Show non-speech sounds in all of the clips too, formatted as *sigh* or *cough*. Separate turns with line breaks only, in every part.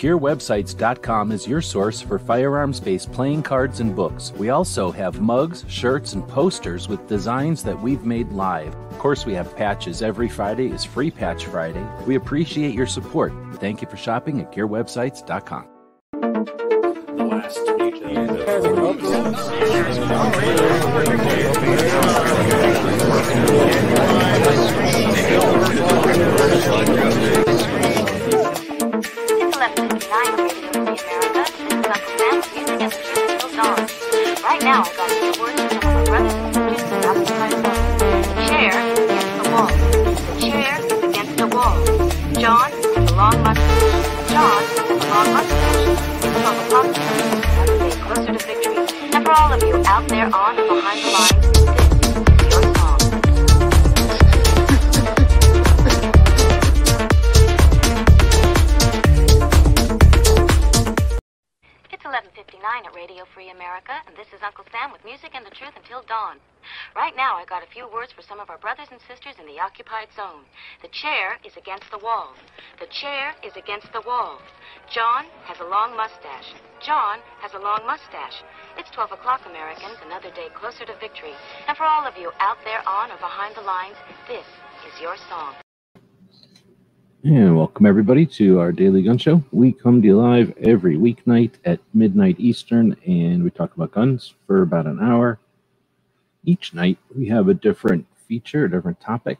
GearWebsites.com is your source for firearms based playing cards and books. We also have mugs, shirts, and posters with designs that we've made live. Of course, we have patches. Every Friday is Free Patch Friday. We appreciate your support. Thank you for shopping at GearWebsites.com.
It's 11:59 Radio the truth until dawn. Right now, I got a few words for some of our brothers and sisters in the occupied zone. The chair is against the wall. The chair is against the wall. John has a long mustache. John has a long mustache. It's 12 o'clock, Americans, another day closer to victory. And for all of you out there on or behind the lines, this is your song.
And welcome everybody to our daily gun show. We come to you live every weeknight at midnight Eastern, and we talk about guns for about an hour. Each night we have a different feature, a different topic.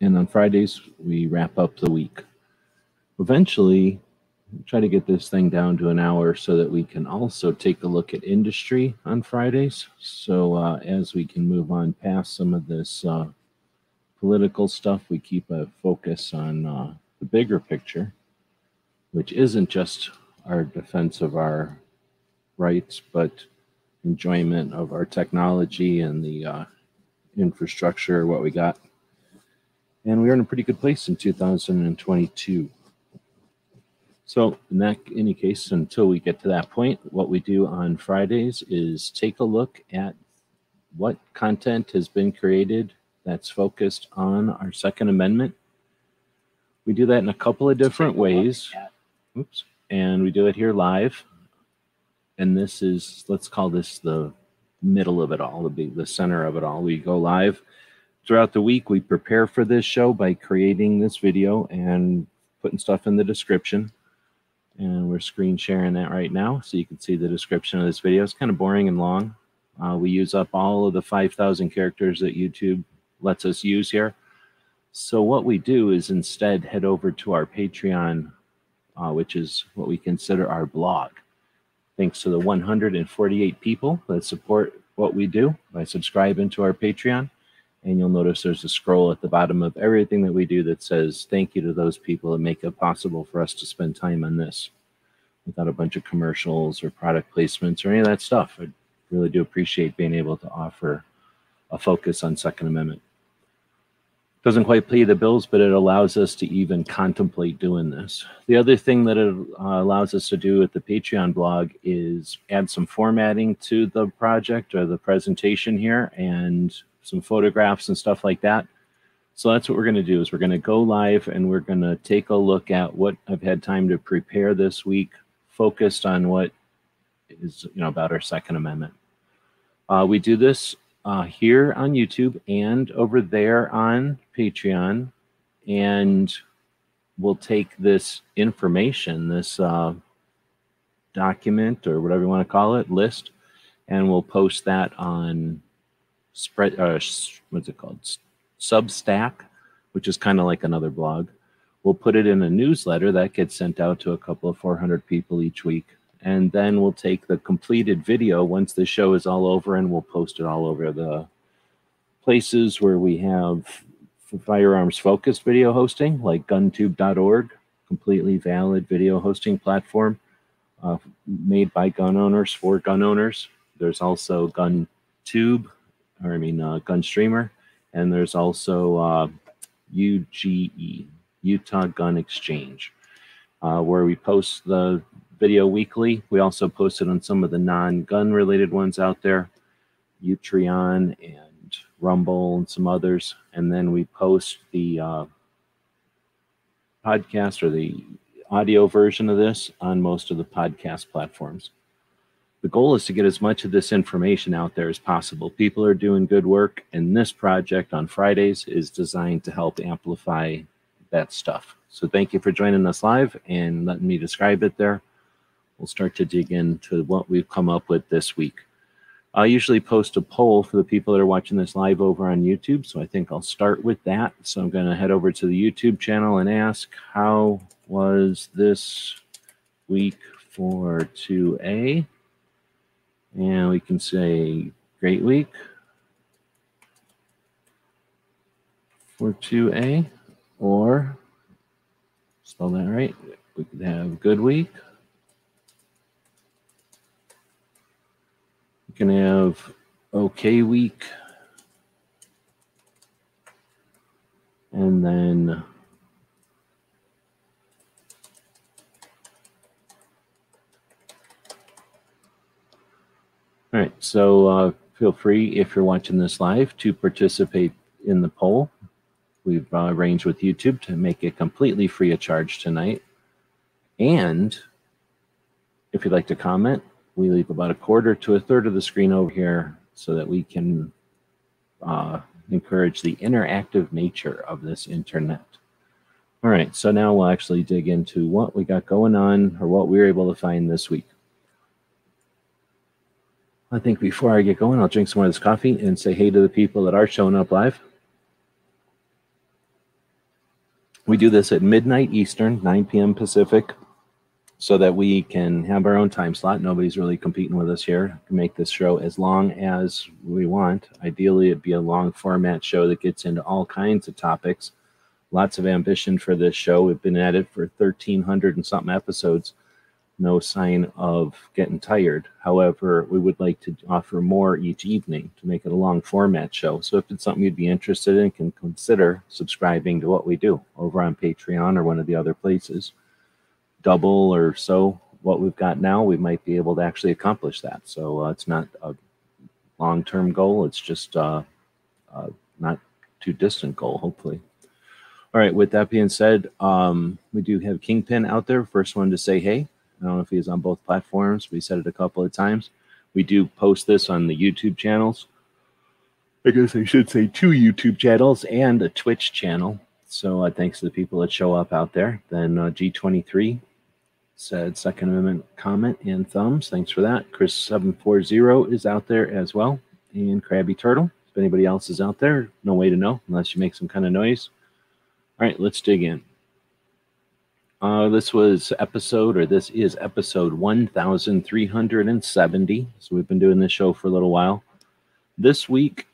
And on Fridays we wrap up the week. Eventually, we try to get this thing down to an hour so that we can also take a look at industry on Fridays. So uh, as we can move on past some of this uh, political stuff, we keep a focus on uh, the bigger picture, which isn't just our defense of our rights, but enjoyment of our technology and the uh, infrastructure, what we got. And we're in a pretty good place in 2022. So, in that any case, until we get to that point, what we do on Fridays is take a look at what content has been created that's focused on our Second Amendment. We do that in a couple of different ways. Oops. And we do it here live. And this is, let's call this the middle of it all, the big, the center of it all. We go live throughout the week. We prepare for this show by creating this video and putting stuff in the description. And we're screen sharing that right now. So you can see the description of this video. It's kind of boring and long. Uh, we use up all of the 5,000 characters that YouTube lets us use here. So what we do is instead head over to our Patreon, uh, which is what we consider our blog. Thanks to the 148 people that support what we do by subscribing to our Patreon. And you'll notice there's a scroll at the bottom of everything that we do that says thank you to those people that make it possible for us to spend time on this without a bunch of commercials or product placements or any of that stuff. I really do appreciate being able to offer a focus on Second Amendment. Doesn't quite pay the bills, but it allows us to even contemplate doing this. The other thing that it uh, allows us to do at the Patreon blog is add some formatting to the project or the presentation here and some photographs and stuff like that. So that's what we're going to do is we're going to go live and we're going to take a look at what I've had time to prepare this week, focused on what is you know about our Second Amendment. Uh, we do this uh, here on YouTube and over there on Patreon. And we'll take this information, this uh, document or whatever you want to call it, list, and we'll post that on spread. Uh, what's it called? Substack, which is kind of like another blog. We'll put it in a newsletter that gets sent out to a couple of 400 people each week and then we'll take the completed video once the show is all over and we'll post it all over the places where we have firearms focused video hosting like guntube.org completely valid video hosting platform uh, made by gun owners for gun owners. There's also guntube or i mean uh, gunstreamer and there's also uh, uge utah gun exchange uh, where we post the video weekly. We also posted on some of the non-gun related ones out there, Utreon and Rumble and some others. And then we post the uh, podcast or the audio version of this on most of the podcast platforms. The goal is to get as much of this information out there as possible. People are doing good work, and this project on Fridays is designed to help amplify that stuff. So, thank you for joining us live and letting me describe it there. We'll start to dig into what we've come up with this week. I usually post a poll for the people that are watching this live over on YouTube. So I think I'll start with that. So I'm going to head over to the YouTube channel and ask, how was this week for 2A? And we can say, great week for 2A, or spell that right. We could have good week can have okay week. And then All right, so uh, feel free if you're watching this live to participate in the poll. We've uh, arranged with YouTube to make it completely free of charge tonight. And if you'd like to comment, we leave about a quarter to a third of the screen over here so that we can uh, encourage the interactive nature of this internet. All right, so now we'll actually dig into what we got going on or what we were able to find this week. I think before I get going, I'll drink some more of this coffee and say hey to the people that are showing up live. We do this at midnight Eastern, 9 p.m. Pacific so that we can have our own time slot. Nobody's really competing with us here. make this show as long as we want. Ideally, it'd be a long format show that gets into all kinds of topics. Lots of ambition for this show. We've been at it for 1,300 and something episodes. No sign of getting tired. However, we would like to offer more each evening to make it a long format show. So if it's something you'd be interested in, can consider subscribing to what we do over on Patreon or one of the other places double or so what we've got now, we might be able to actually accomplish that. So uh, it's not a long term goal, it's just uh, uh, not too distant goal, hopefully. All right, with that being said, um, we do have Kingpin out there. First one to say hey. I don't know if he's on both platforms. We said it a couple of times. We do post this on the YouTube channels. I guess I should say two YouTube channels and a Twitch channel. So uh, thanks to the people that show up out there. Then uh, G23 said Second Amendment comment and thumbs. Thanks for that. Chris740 is out there as well. And Krabby Turtle. If anybody else is out there, no way to know unless you make some kind of noise. All right, let's dig in. Uh, this was episode, or this is episode 1370. So we've been doing this show for a little while. This week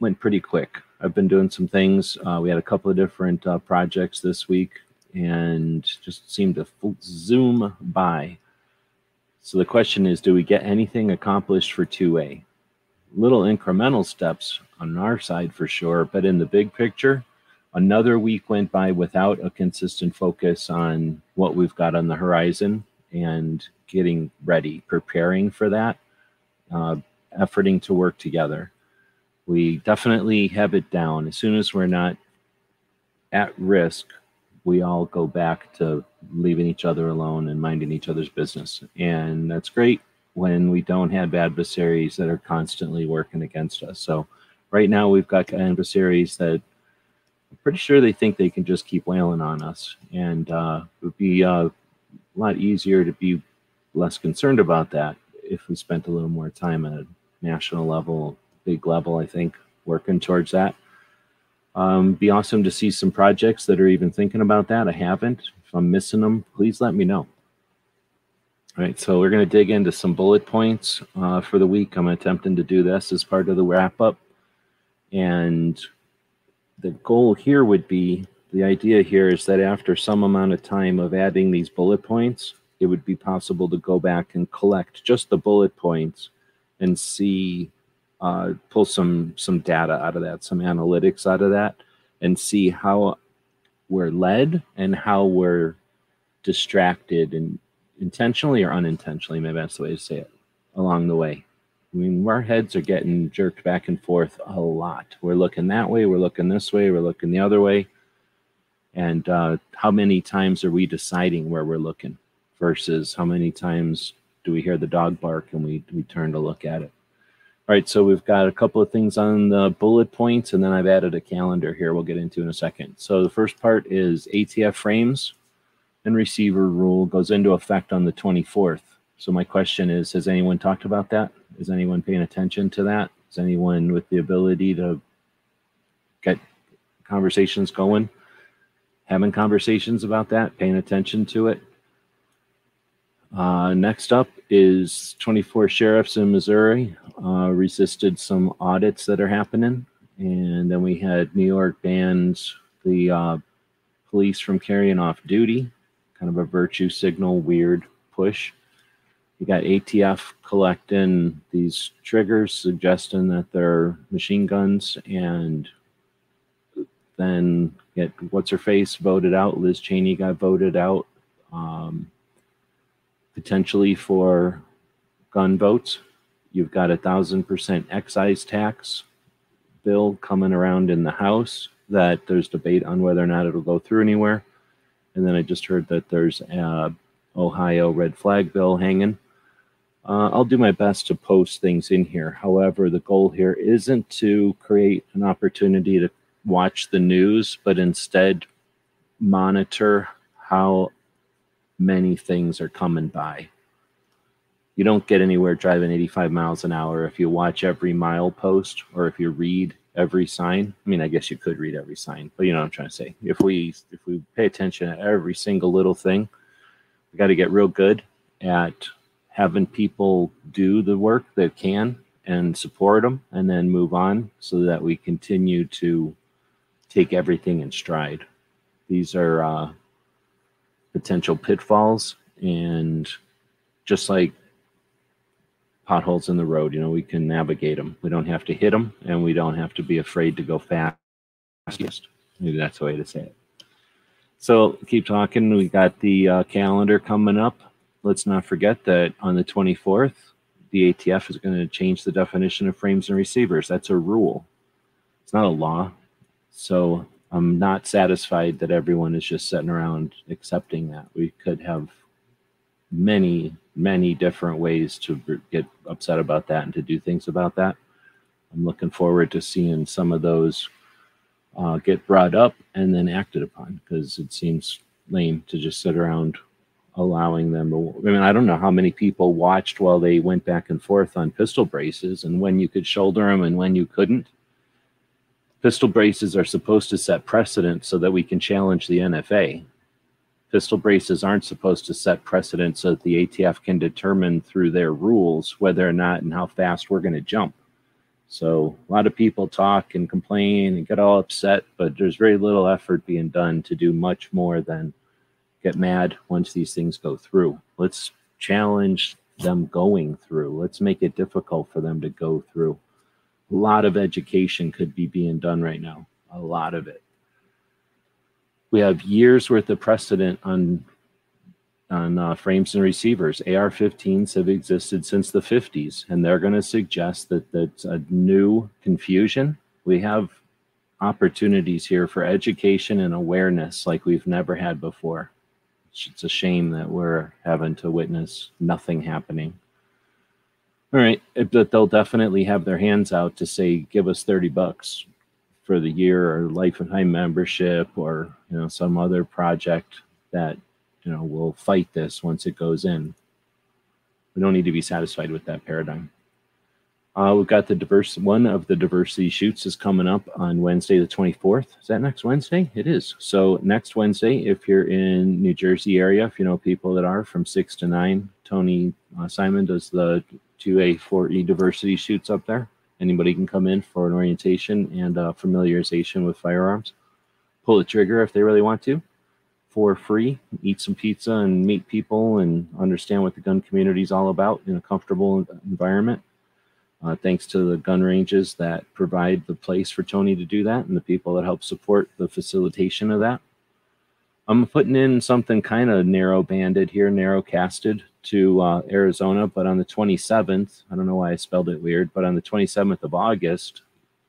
went pretty quick. I've been doing some things. Uh, we had a couple of different uh, projects this week and just seemed to zoom by. So the question is do we get anything accomplished for 2A? Little incremental steps on our side for sure, but in the big picture, another week went by without a consistent focus on what we've got on the horizon and getting ready, preparing for that, uh, efforting to work together. We definitely have it down. As soon as we're not at risk we all go back to leaving each other alone and minding each other's business. And that's great when we don't have adversaries that are constantly working against us. So right now we've got adversaries that I'm pretty sure they think they can just keep wailing on us. And uh, it would be uh, a lot easier to be less concerned about that if we spent a little more time at a national level, big level, I think, working towards that. Um, be awesome to see some projects that are even thinking about that. I haven't. If I'm missing them, please let me know. All right, so we're going to dig into some bullet points uh, for the week. I'm attempting to do this as part of the wrap up. And the goal here would be the idea here is that after some amount of time of adding these bullet points, it would be possible to go back and collect just the bullet points and see uh, pull some some data out of that, some analytics out of that, and see how we're led and how we're distracted and intentionally or unintentionally, maybe that's the way to say it, along the way. I mean, our heads are getting jerked back and forth a lot. We're looking that way, we're looking this way, we're looking the other way. and uh, how many times are we deciding where we're looking versus how many times do we hear the dog bark and we, we turn to look at it. All right, so we've got a couple of things on the bullet points, and then I've added a calendar here we'll get into in a second. So the first part is ATF frames and receiver rule goes into effect on the 24th. So my question is, has anyone talked about that? Is anyone paying attention to that? Is anyone with the ability to get conversations going, having conversations about that, paying attention to it? Uh, next up is 24 sheriffs in Missouri uh, resisted some audits that are happening. And then we had New York bans the uh, police from carrying off duty, kind of a virtue signal, weird push. You got ATF collecting these triggers, suggesting that they're machine guns, and then get what's her face voted out. Liz Cheney got voted out. Um, potentially for gun votes. You've got a thousand percent excise tax bill coming around in the House that there's debate on whether or not it'll go through anywhere. And then I just heard that there's a Ohio red flag bill hanging. Uh, I'll do my best to post things in here. However, the goal here isn't to create an opportunity to watch the news, but instead monitor how many things are coming by. You don't get anywhere driving 85 miles an hour if you watch every mile post or if you read every sign. I mean, I guess you could read every sign, but you know what I'm trying to say. If we if we pay attention to every single little thing, we got to get real good at having people do the work that can and support them and then move on so that we continue to take everything in stride. These are uh, potential pitfalls and just like potholes in the road you know we can navigate them we don't have to hit them and we don't have to be afraid to go fast. Maybe that's the way to say it. So keep talking. We got the uh, calendar coming up. Let's not forget that on the 24th the atf is going to change the definition of frames and receivers. That's a rule. It's not a law. So I'm not satisfied that everyone is just sitting around accepting that. We could have many, many different ways to get upset about that and to do things about that. I'm looking forward to seeing some of those uh, get brought up and then acted upon because it seems lame to just sit around allowing them. To, I mean, I don't know how many people watched while they went back and forth on pistol braces and when you could shoulder them and when you couldn't Pistol braces are supposed to set precedent so that we can challenge the NFA. Pistol braces aren't supposed to set precedent so that the ATF can determine through their rules whether or not and how fast we're going to jump. So a lot of people talk and complain and get all upset, but there's very little effort being done to do much more than get mad once these things go through. Let's challenge them going through. Let's make it difficult for them to go through a lot of education could be being done right now. A lot of it. We have years worth of precedent on on uh, frames and receivers. AR-15s have existed since the 50s, and they're going to suggest that that's a new confusion. We have opportunities here for education and awareness like we've never had before. It's a shame that we're having to witness nothing happening. All right, but they'll definitely have their hands out to say, give us 30 bucks for the year or life and high membership or, you know, some other project that, you know, will fight this once it goes in. We don't need to be satisfied with that paradigm. Uh, we've got the diverse one of the diversity shoots is coming up on Wednesday, the 24th. Is that next Wednesday? It is. So next Wednesday, if you're in New Jersey area, if you know people that are from six to nine, Tony uh, Simon does the 2A, 4E diversity shoots up there. Anybody can come in for an orientation and uh, familiarization with firearms. Pull the trigger if they really want to for free. Eat some pizza and meet people and understand what the gun community is all about in a comfortable environment. Uh, thanks to the gun ranges that provide the place for Tony to do that and the people that help support the facilitation of that. I'm putting in something kind of narrow banded here, narrow casted to uh, Arizona, but on the 27th, I don't know why I spelled it weird, but on the 27th of August,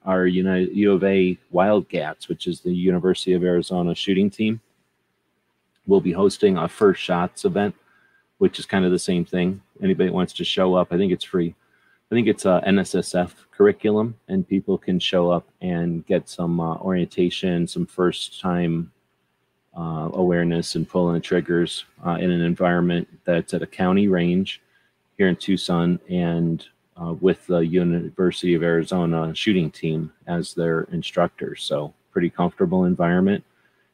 our United U of A Wildcats, which is the University of Arizona shooting team, will be hosting a first shots event, which is kind of the same thing. Anybody wants to show up, I think it's free. I think it's a NSSF curriculum, and people can show up and get some uh, orientation, some first time uh, awareness, and pulling the triggers uh, in an environment that's at a county range here in Tucson and uh, with the University of Arizona shooting team as their instructors. So, pretty comfortable environment.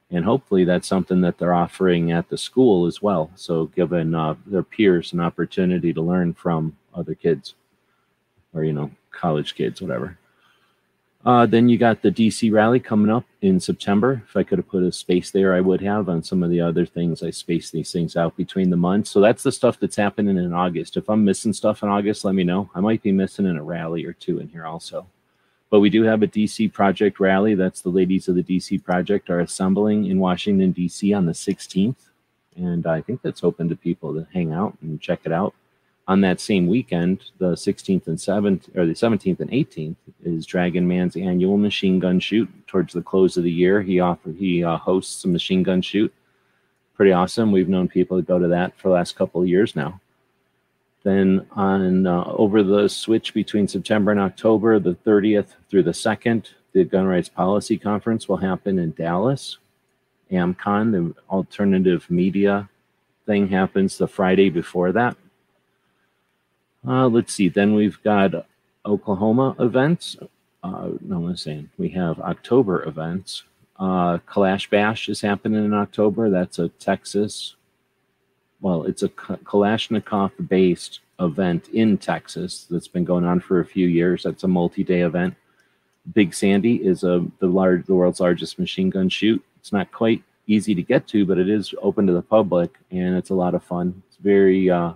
And hopefully, that's something that they're offering at the school as well. So, giving uh, their peers an opportunity to learn from other kids or, you know, college kids, whatever. Uh, then you got the DC rally coming up in September. If I could have put a space there, I would have. On some of the other things, I space these things out between the months. So that's the stuff that's happening in August. If I'm missing stuff in August, let me know. I might be missing in a rally or two in here also. But we do have a DC Project rally. That's the ladies of the DC Project are assembling in Washington, DC on the 16th. And I think that's open to people to hang out and check it out on that same weekend, the 16th and 7th, or the 17th and 18th, is Dragon Man's annual machine gun shoot. Towards the close of the year, he offer he uh, hosts a machine gun shoot. Pretty awesome. We've known people to go to that for the last couple of years now. Then on uh, over the switch between September and October, the 30th through the 2nd, the Gun Rights Policy Conference will happen in Dallas. AmCon, the alternative media thing, happens the Friday before that uh, let's see. Then we've got Oklahoma events. Uh, no, I'm saying we have October events. Uh, Kalash Bash is happening in October. That's a Texas. Well, it's a Kalashnikov based event in Texas that's been going on for a few years. That's a multi-day event. Big Sandy is a the large the world's largest machine gun shoot. It's not quite easy to get to, but it is open to the public and it's a lot of fun. It's very uh,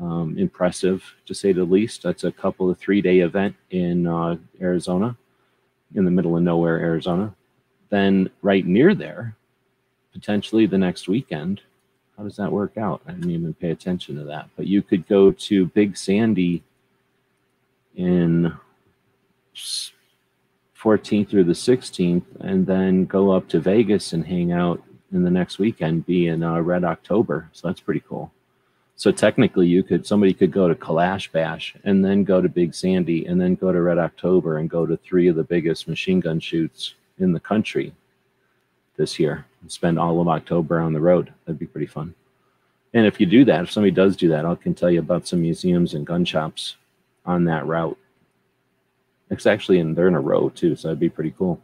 um, impressive to say the least. That's a couple of three day event in uh, Arizona, in the middle of nowhere, Arizona. Then right near there, potentially the next weekend. How does that work out? I didn't even pay attention to that. But you could go to Big Sandy in 14th through the 16th, and then go up to Vegas and hang out in the next weekend, be in uh, Red October. So that's pretty cool. So technically, you could somebody could go to Kalash Bash and then go to Big Sandy and then go to Red October and go to three of the biggest machine gun shoots in the country this year and spend all of October on the road. That'd be pretty fun. And if you do that, if somebody does do that, I can tell you about some museums and gun shops on that route. It's actually in they're in a row too, so that'd be pretty cool.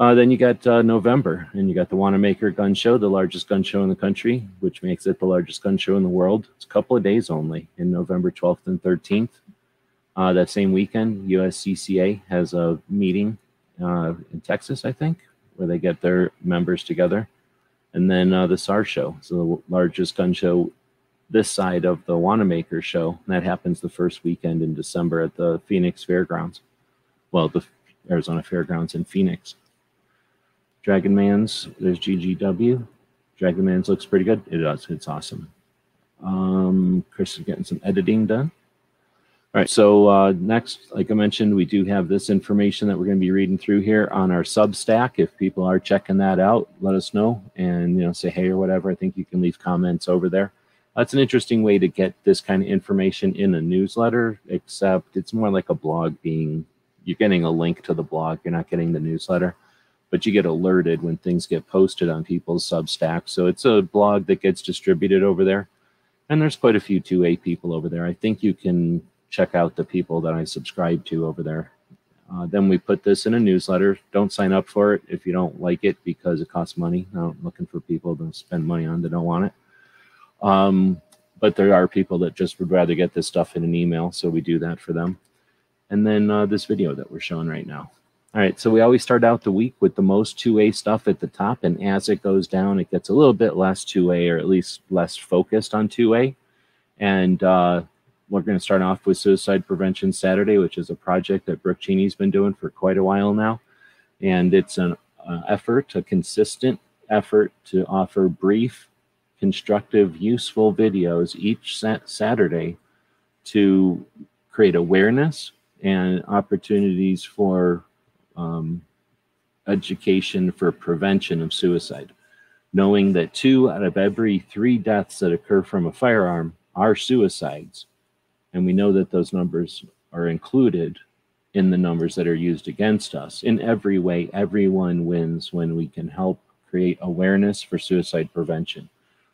Uh, then you got uh, November, and you got the Wanamaker Gun Show, the largest gun show in the country, which makes it the largest gun show in the world. It's a couple of days only in November 12th and 13th. Uh, that same weekend, USCCA has a meeting uh, in Texas, I think, where they get their members together. And then uh, the SAR show, so the largest gun show this side of the Wanamaker show. And that happens the first weekend in December at the Phoenix Fairgrounds. Well, the Arizona Fairgrounds in Phoenix. Dragon Man's, there's GGW. Dragon Man's looks pretty good. It does. It's awesome. Um, Chris is getting some editing done. All right, so uh, next, like I mentioned, we do have this information that we're going to be reading through here on our Substack. If people are checking that out, let us know and you know say hey or whatever. I think you can leave comments over there. That's an interesting way to get this kind of information in a newsletter, except it's more like a blog being you're getting a link to the blog, you're not getting the newsletter but you get alerted when things get posted on people's Substack. So it's a blog that gets distributed over there. And there's quite a few 2A people over there. I think you can check out the people that I subscribe to over there. Uh, then we put this in a newsletter. Don't sign up for it if you don't like it because it costs money. I'm looking for people to spend money on that don't want it. Um, but there are people that just would rather get this stuff in an email, so we do that for them. And then uh, this video that we're showing right now. All right, so we always start out the week with the most 2A stuff at the top, and as it goes down, it gets a little bit less 2A or at least less focused on 2A. And uh, we're going to start off with Suicide Prevention Saturday, which is a project that Brooke Cheney's been doing for quite a while now. And it's an uh, effort, a consistent effort to offer brief, constructive, useful videos each Saturday to create awareness and opportunities for um, education for prevention of suicide. Knowing that two out of every three deaths that occur from a firearm are suicides. And we know that those numbers are included in the numbers that are used against us. In every way, everyone wins when we can help create awareness for suicide prevention.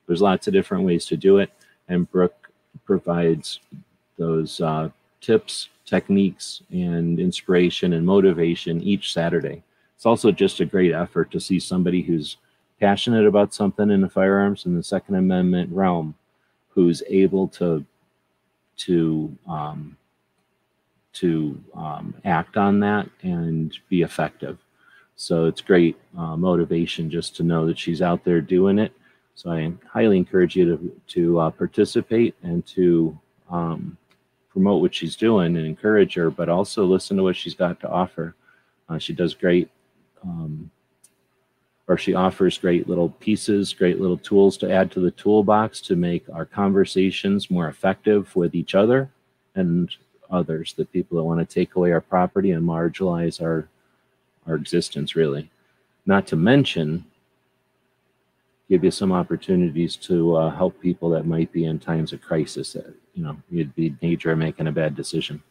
There's lots of different ways to do it, and Brooke provides those uh, tips, techniques, and inspiration and motivation each Saturday. It's also just a great effort to see somebody who's passionate about something in the firearms and the Second Amendment realm who's able to to um, to um, act on that and be effective. So it's great uh, motivation just to know that she's out there doing it. So I highly encourage you to to uh, participate and to um, promote what she's doing and encourage her, but also listen to what she's got to offer. Uh, she does great, um, or she offers great little pieces, great little tools to add to the toolbox to make our conversations more effective with each other and others, the people that want to take away our property and marginalize our our existence, really. Not to mention, give you some opportunities to uh, help people that might be in times of crisis. That you know, you'd be danger making a bad decision.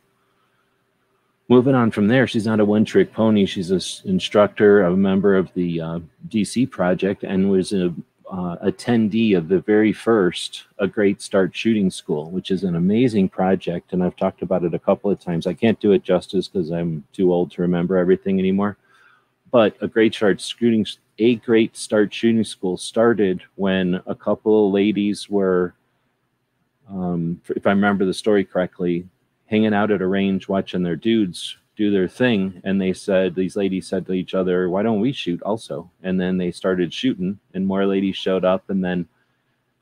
Moving on from there, she's not a one-trick pony. She's an instructor, a member of the uh, DC project, and was a uh, attendee of the very first A Great Start Shooting School, which is an amazing project. And I've talked about it a couple of times. I can't do it justice because I'm too old to remember everything anymore. But A Great Start Shooting, A Great Start Shooting School started when a couple of ladies were, um, if I remember the story correctly, hanging out at a range watching their dudes do their thing. And they said these ladies said to each other why don't we shoot also? And then they started shooting and more ladies showed up. And then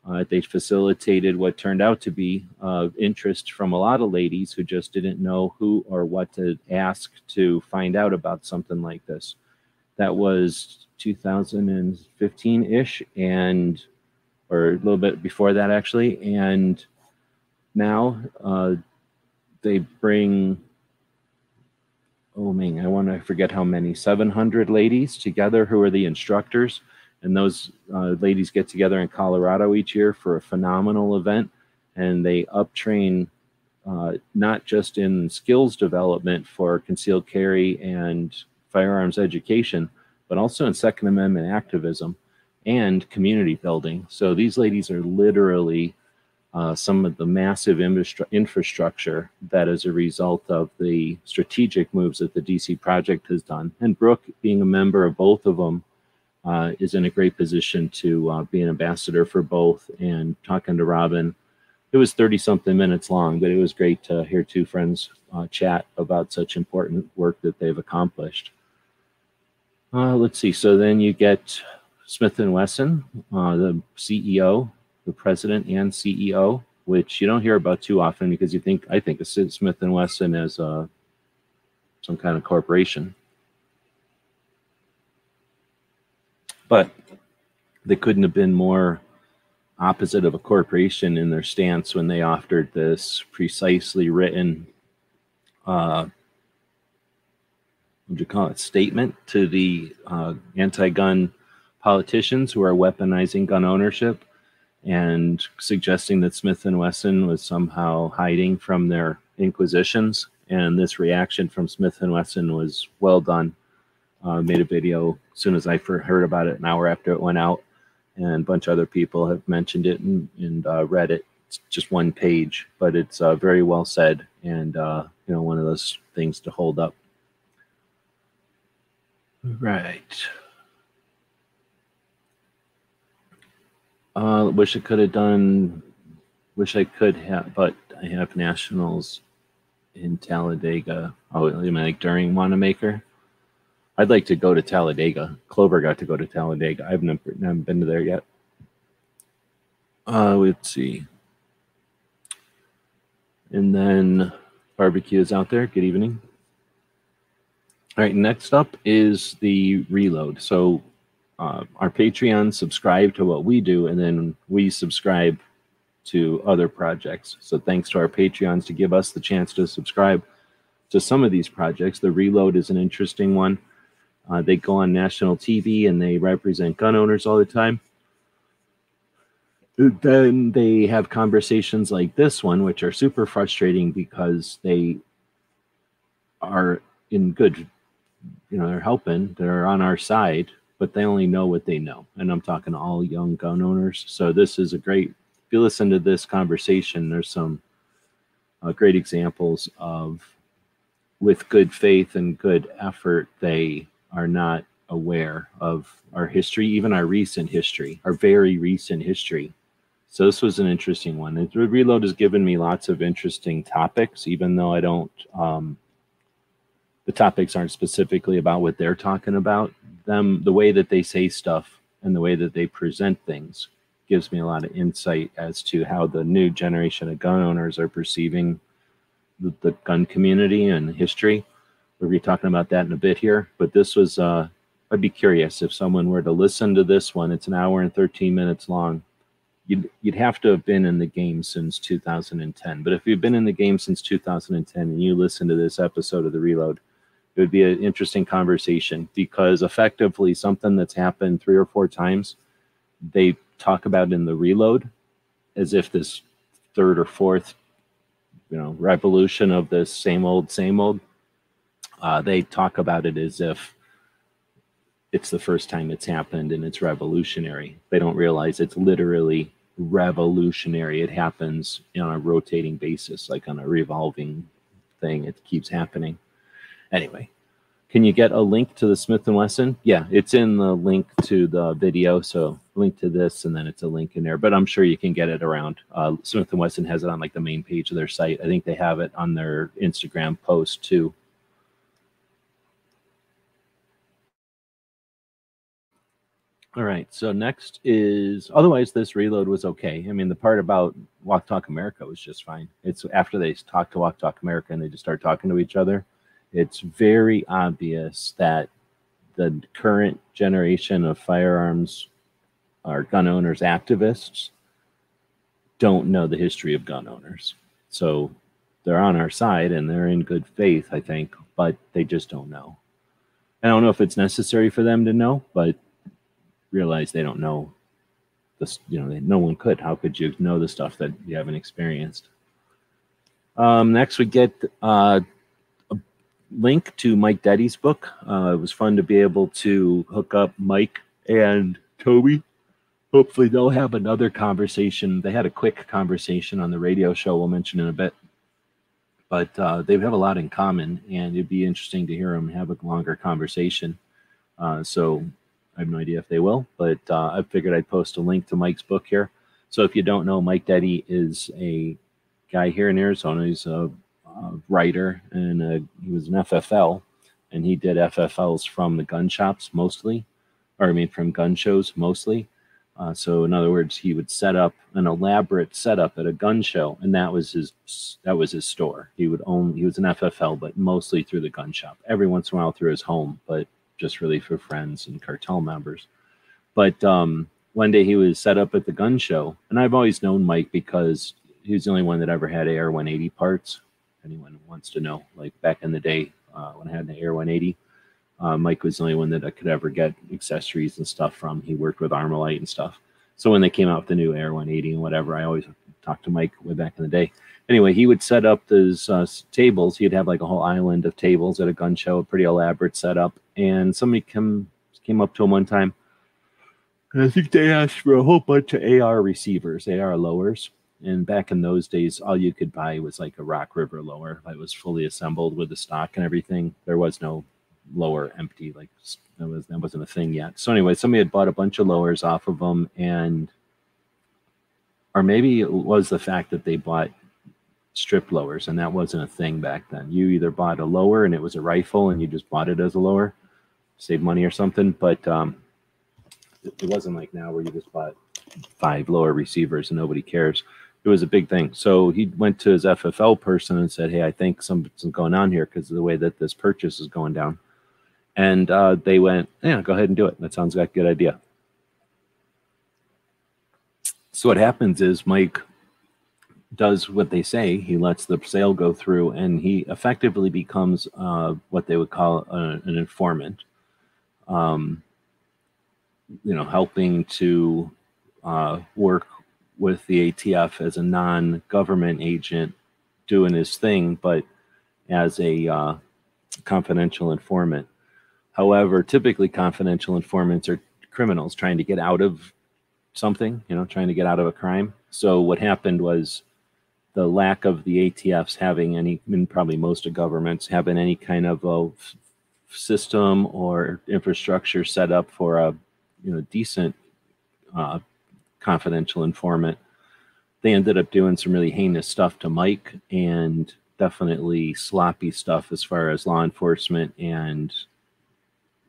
uh, they facilitated what turned out to be uh, interest from a lot of ladies who just didn't know who or what to ask to find out about something like this that was 2015-ish and or a little bit before that actually and now uh, they bring oh man, I want to forget how many, 700 ladies together who are the instructors. And those uh, ladies get together in Colorado each year for a phenomenal event. And they uptrain uh, not just in skills development for concealed carry and firearms education, but also in Second Amendment activism and community building. So these ladies are literally uh, some of the massive infrastructure that is a result of the strategic moves that the DC project has done. And Brooke, being a member of both of them, uh, is in a great position to uh, be an ambassador for both. And talking to Robin, it was 30 something minutes long, but it was great to hear two friends uh, chat about such important work that they've accomplished. Uh, let's see. So then you get Smith and Wesson, uh, the CEO the president and CEO, which you don't hear about too often because you think I think of Smith and Wesson as uh, some kind of corporation, but they couldn't have been more opposite of a corporation in their stance when they offered this precisely written uh, what you call it statement to the uh, anti-gun politicians who are weaponizing gun ownership and suggesting that Smith and Wesson was somehow hiding from their inquisitions. And this reaction from Smith and Wesson was well done. Uh, made a video as soon as I heard about it, an hour after it went out, and a bunch of other people have mentioned it and, and uh, read it. It's just one page, but it's uh, very well said, and uh, you know, one of those things to hold up. Right. Uh, wish I could have done. Wish I could have, but I have nationals in Talladega. Oh, you mean like during Wanamaker? I'd like to go to Talladega. Clover got to go to Talladega. I've never, never been to there yet. Uh, let's see. And then barbecue is out there. Good evening. All right, next up is the reload. So uh, our Patreon subscribe to what we do, and then we subscribe to other projects. So thanks to our Patreons to give us the chance to subscribe to some of these projects. The Reload is an interesting one. Uh, they go on national TV and they represent gun owners all the time. Then they have conversations like this one, which are super frustrating because they are in good, you know, they're helping, they're on our side, but they only know what they know. And I'm talking to all young gun owners. So this is a great, if you listen to this conversation, there's some uh, great examples of with good faith and good effort, they are not aware of our history, even our recent history, our very recent history. So this was an interesting one. The reload has given me lots of interesting topics, even though I don't. Um, the topics aren't specifically about what they're talking about. Them, the way that they say stuff and the way that they present things gives me a lot of insight as to how the new generation of gun owners are perceiving the, the gun community and history. We'll be talking about that in a bit here, but this was, uh, I'd be curious if someone were to listen to this one. It's an hour and 13 minutes long. You'd, you'd have to have been in the game since 2010. But if you've been in the game since 2010 and you listen to this episode of The Reload, it would be an interesting conversation because effectively something that's happened three or four times, they talk about in the reload as if this third or fourth, you know, revolution of this same old, same old uh, they talk about it as if it's the first time it's happened and it's revolutionary. They don't realize it's literally revolutionary. It happens on a rotating basis, like on a revolving thing. It keeps happening. Anyway, can you get a link to the Smith and Wesson? Yeah, it's in the link to the video. So link to this, and then it's a link in there. But I'm sure you can get it around. Uh, Smith and Wesson has it on like the main page of their site. I think they have it on their Instagram post too. All right. So next is otherwise this reload was okay. I mean, the part about Walk Talk America was just fine. It's after they talk to Walk Talk America and they just start talking to each other. It's very obvious that the current generation of firearms or gun owners activists don't know the history of gun owners. So they're on our side and they're in good faith, I think, but they just don't know. I don't know if it's necessary for them to know, but realize they don't know this you know no one could how could you know the stuff that you haven't experienced um, next we get uh, link to mike detty's book. Uh, it was fun to be able to hook up mike and toby. Hopefully they'll have another conversation. They had a quick conversation on the radio show we'll mention in a bit. But uh, they have a lot in common and it'd be interesting to hear them have a longer conversation. Uh, so I have no idea if they will, but uh, I figured I'd post a link to Mike's book here. So if you don't know, Mike Detty is a guy here in Arizona. He's a writer and a, he was an FFL, and he did FFLs from the gun shops mostly, or I mean from gun shows mostly. Uh, so in other words, he would set up an elaborate setup at a gun show, and that was his that was his store. He would own he was an FFL, but mostly through the gun shop. Every once in a while through his home, but just really for friends and cartel members. But um, one day he was set up at the gun show, and I've always known Mike because he was the only one that ever had AR 180 parts. Anyone wants to know, like back in the day uh, when I had the AR 180, uh, Mike was the only one that I could ever get accessories and stuff from. He worked with Armalite and stuff. So when they came out with the new AR 180 and whatever, I always talked to Mike way back in the day. Anyway, he would set up those uh, tables. He'd have like a whole island of tables at a gun show, a pretty elaborate setup. And somebody came came up to him one time, and I think they asked for a whole bunch of AR receivers, AR lowers. And back in those days, all you could buy was like a Rock River lower that was fully assembled with the stock and everything. There was no lower empty, like that was that wasn't a thing yet. So anyway, somebody had bought a bunch of lowers off of them, and or maybe it was the fact that they bought strip lowers, and that wasn't a thing back then. You either bought a lower and it was a rifle, and you just bought it as a lower, save money or something. But um, it, it wasn't like now where you just bought five lower receivers and nobody cares. It was a big thing. So he went to his FFL person and said, "Hey, I think something's going on here because of the way that this purchase is going down." And uh, they went, "Yeah, go ahead and do it. That sounds like a good idea." So what happens is Mike does what they say. He lets the sale go through, and he effectively becomes uh, what they would call a, an informant. Um, you know, helping to uh, work with the ATF as a non-government agent, doing his thing, but as a uh, confidential informant. However, typically confidential informants are criminals trying to get out of something, you know, trying to get out of a crime. So what happened was the lack of the ATFs having any, and probably most of governments having any kind of a system or infrastructure set up for a, you know, decent uh, confidential informant. They ended up doing some really heinous stuff to Mike and definitely sloppy stuff as far as law enforcement and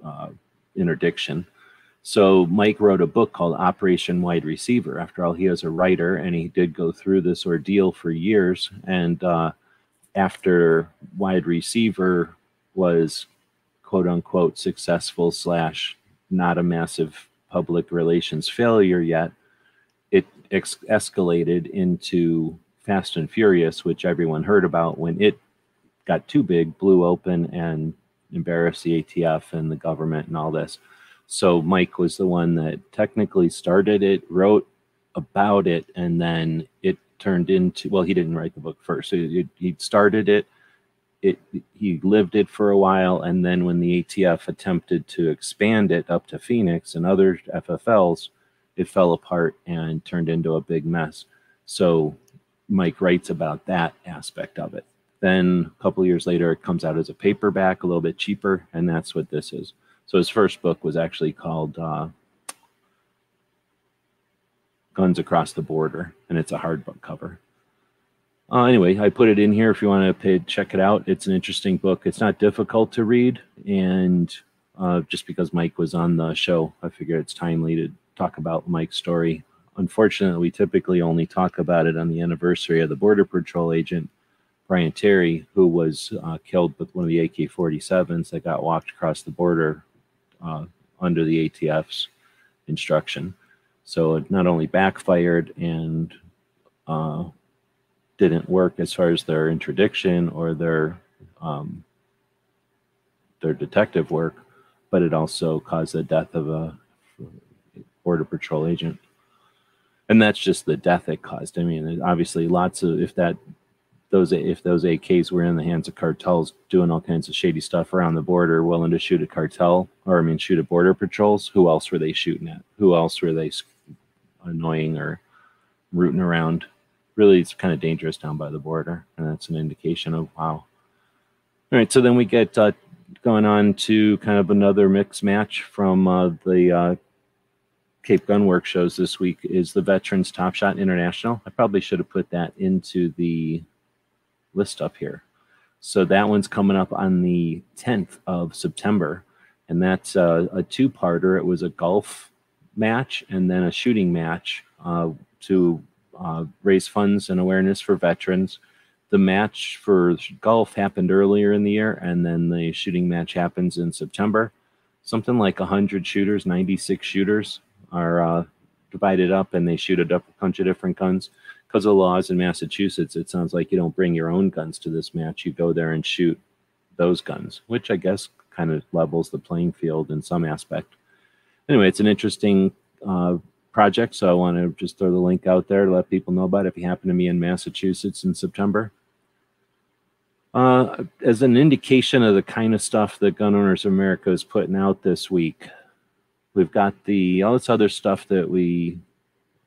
uh, interdiction. So Mike wrote a book called Operation Wide Receiver. After all, he was a writer, and he did go through this ordeal for years. And uh, after Wide Receiver was quote unquote successful slash not a massive public relations failure yet, ex- escalated into Fast and Furious, which everyone heard about when it got too big, blew open, and embarrassed the ATF and the government and all this. So Mike was the one that technically started it, wrote about it, and then it turned into well, he didn't write the book first. So he, he started it. It, he lived it for a while, and then when the ATF attempted to expand it up to Phoenix and other FFLs, it fell apart and turned into a big mess. So Mike writes about that aspect of it. Then a couple years later, it comes out as a paperback, a little bit cheaper, and that's what this is. So his first book was actually called uh, Guns Across the Border, and it's a hardbook cover. Uh, anyway, I put it in here if you want to pay, check it out. It's an interesting book. It's not difficult to read, and uh, just because Mike was on the show, I figured it's timely to talk about Mike's story. Unfortunately, we typically only talk about it on the anniversary of the Border Patrol agent Brian Terry, who was uh, killed with one of the AK 47s that got walked across the border uh, under the ATF's instruction. So it not only backfired and uh, didn't work as far as their interdiction or their um, their detective work, but it also caused the death of a border patrol agent. And that's just the death it caused. I mean, obviously, lots of if that those if those AKs were in the hands of cartels doing all kinds of shady stuff around the border, willing to shoot a cartel or I mean shoot at border patrols, who else were they shooting at? Who else were they annoying or rooting around? Really, it's kind of dangerous down by the border, and that's an indication of wow. All right, so then we get uh, going on to kind of another mix match from uh, the uh, Cape Gunworks shows this week is the Veterans Top Shot International. I probably should have put that into the list up here. So that one's coming up on the 10th of September, and that's a, a two-parter. It was a golf match and then a shooting match uh, to uh, raise funds and awareness for veterans. The match for golf happened earlier in the year, and then the shooting match happens in September. Something like 100 shooters, 96 shooters are uh, divided up, and they shoot a bunch of different guns because of the laws in Massachusetts, it sounds like you don't bring your own guns to this match. You go there and shoot those guns, which I guess kind of levels the playing field in some aspect. Anyway, it's an interesting uh, project, so I want to just throw the link out there to let people know about it if you happen to be in Massachusetts in September. Uh, as an indication of the kind of stuff that Gun Owners of America is putting out this week, we've got the all this other stuff that we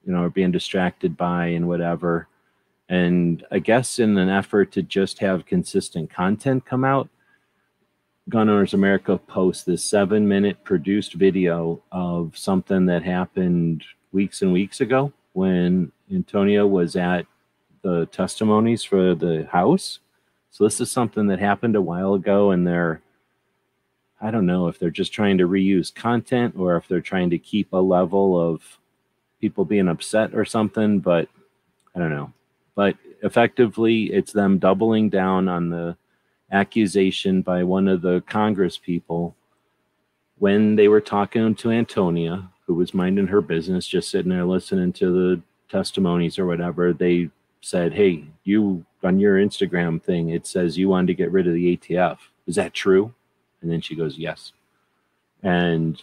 you know, are being distracted by and whatever. And I guess in an effort to just have consistent content come out, Gun Owners America posts this seven minute produced video of something that happened weeks and weeks ago when antonio was at the testimonies for the house. So this is something that happened a while ago, and they're I don't know if they're just trying to reuse content or if they're trying to keep a level of people being upset or something, but I don't know. But effectively, it's them doubling down on the accusation by one of the Congress people when they were talking to Antonia, who was minding her business, just sitting there listening to the testimonies or whatever. They said, "Hey, you on your Instagram thing, it says you wanted to get rid of the ATF. Is that true?" And then she goes, "Yes." And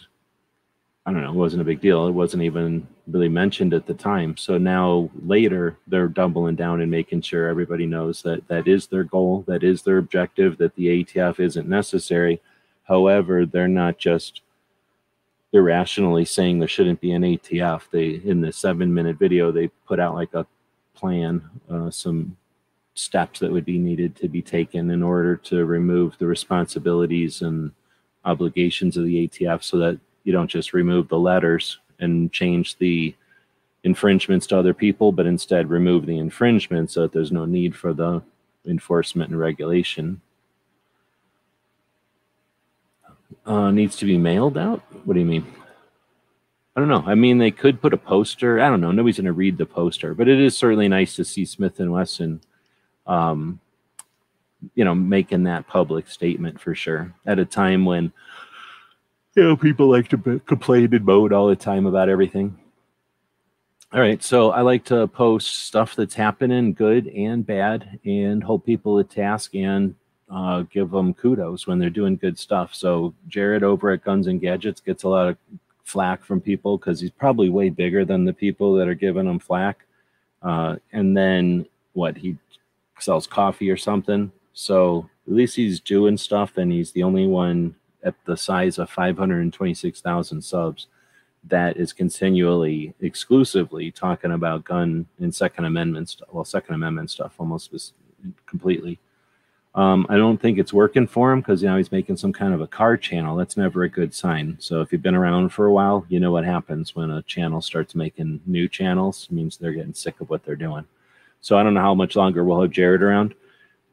I don't know, it wasn't a big deal. It wasn't even really mentioned at the time. So now later they're doubling down and making sure everybody knows that that is their goal, that is their objective, that the ATF isn't necessary. However, they're not just irrationally saying there shouldn't be an ATF. They in the seven minute video they put out like a plan, uh, some steps that would be needed to be taken in order to remove the responsibilities and obligations of the ATF so that you don't just remove the letters and change the infringements to other people, but instead remove the infringement so that there's no need for the enforcement and regulation. Uh, needs to be mailed out? What do you mean? I don't know. I mean, they could put a poster. I don't know. Nobody's going to read the poster, but it is certainly nice to see Smith and Wesson, um, you know, making that public statement for sure at a time when, you know, people like to complain and moan all the time about everything. All right, so I like to post stuff that's happening, good and bad, and hold people to task and uh, give them kudos when they're doing good stuff. So Jared over at Guns and Gadgets gets a lot of flack from people because he's probably way bigger than the people that are giving him flack. Uh, and then what he sells coffee or something. So at least he's doing stuff, and he's the only one at the size of 526,000 subs that is continually exclusively talking about gun and Second Amendment stuff. Well, Second Amendment stuff almost was completely. Um, I don't think it's working for him because now he's making some kind of a car channel. That's never a good sign. So if you've been around for a while, you know what happens when a channel starts making new channels. It means they're getting sick of what they're doing. So I don't know how much longer we'll have Jared around,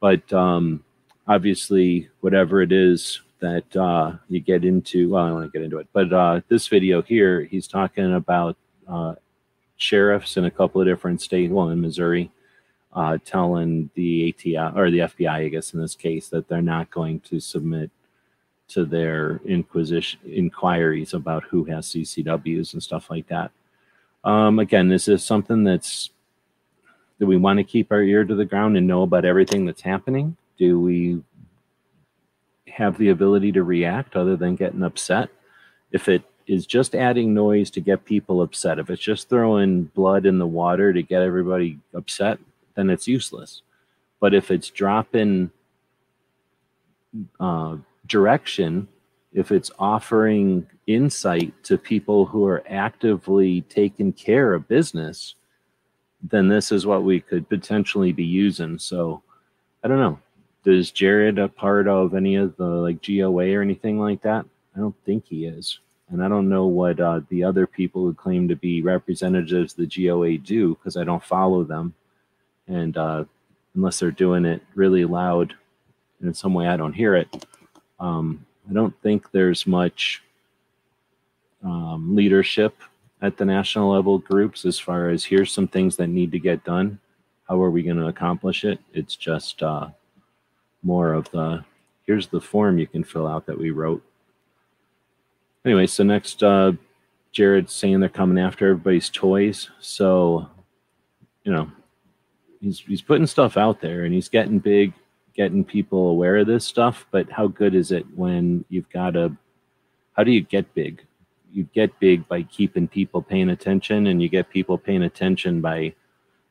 but um, obviously, whatever it is that uh, you get into, well, I don't want to get into it, but uh, this video here, he's talking about uh, sheriffs in a couple of different states, well, in Missouri uh, telling the ATI or the FBI, I guess in this case, that they're not going to submit to their inquisition inquiries about who has CCWs and stuff like that. Um, again, this is something that's do we want to keep our ear to the ground and know about everything that's happening? Do we have the ability to react other than getting upset? If it is just adding noise to get people upset, if it's just throwing blood in the water to get everybody upset, then it's useless. But if it's dropping uh, direction, if it's offering insight to people who are actively taking care of business, then this is what we could potentially be using. So I don't know. Does Jared a part of any of the like GOA or anything like that? I don't think he is. And I don't know what uh, the other people who claim to be representatives of the GOA do because I don't follow them and uh, unless they're doing it really loud and in some way I don't hear it, um, I don't think there's much um, leadership at the national level groups as far as here's some things that need to get done. How are we going to accomplish it? It's just uh, more of the here's the form you can fill out that we wrote. Anyway, so next, uh, Jared's saying they're coming after everybody's toys. So, you know, he's he's putting stuff out there and he's getting big, getting people aware of this stuff. But how good is it when you've got a? How do you get big? You get big by keeping people paying attention, and you get people paying attention by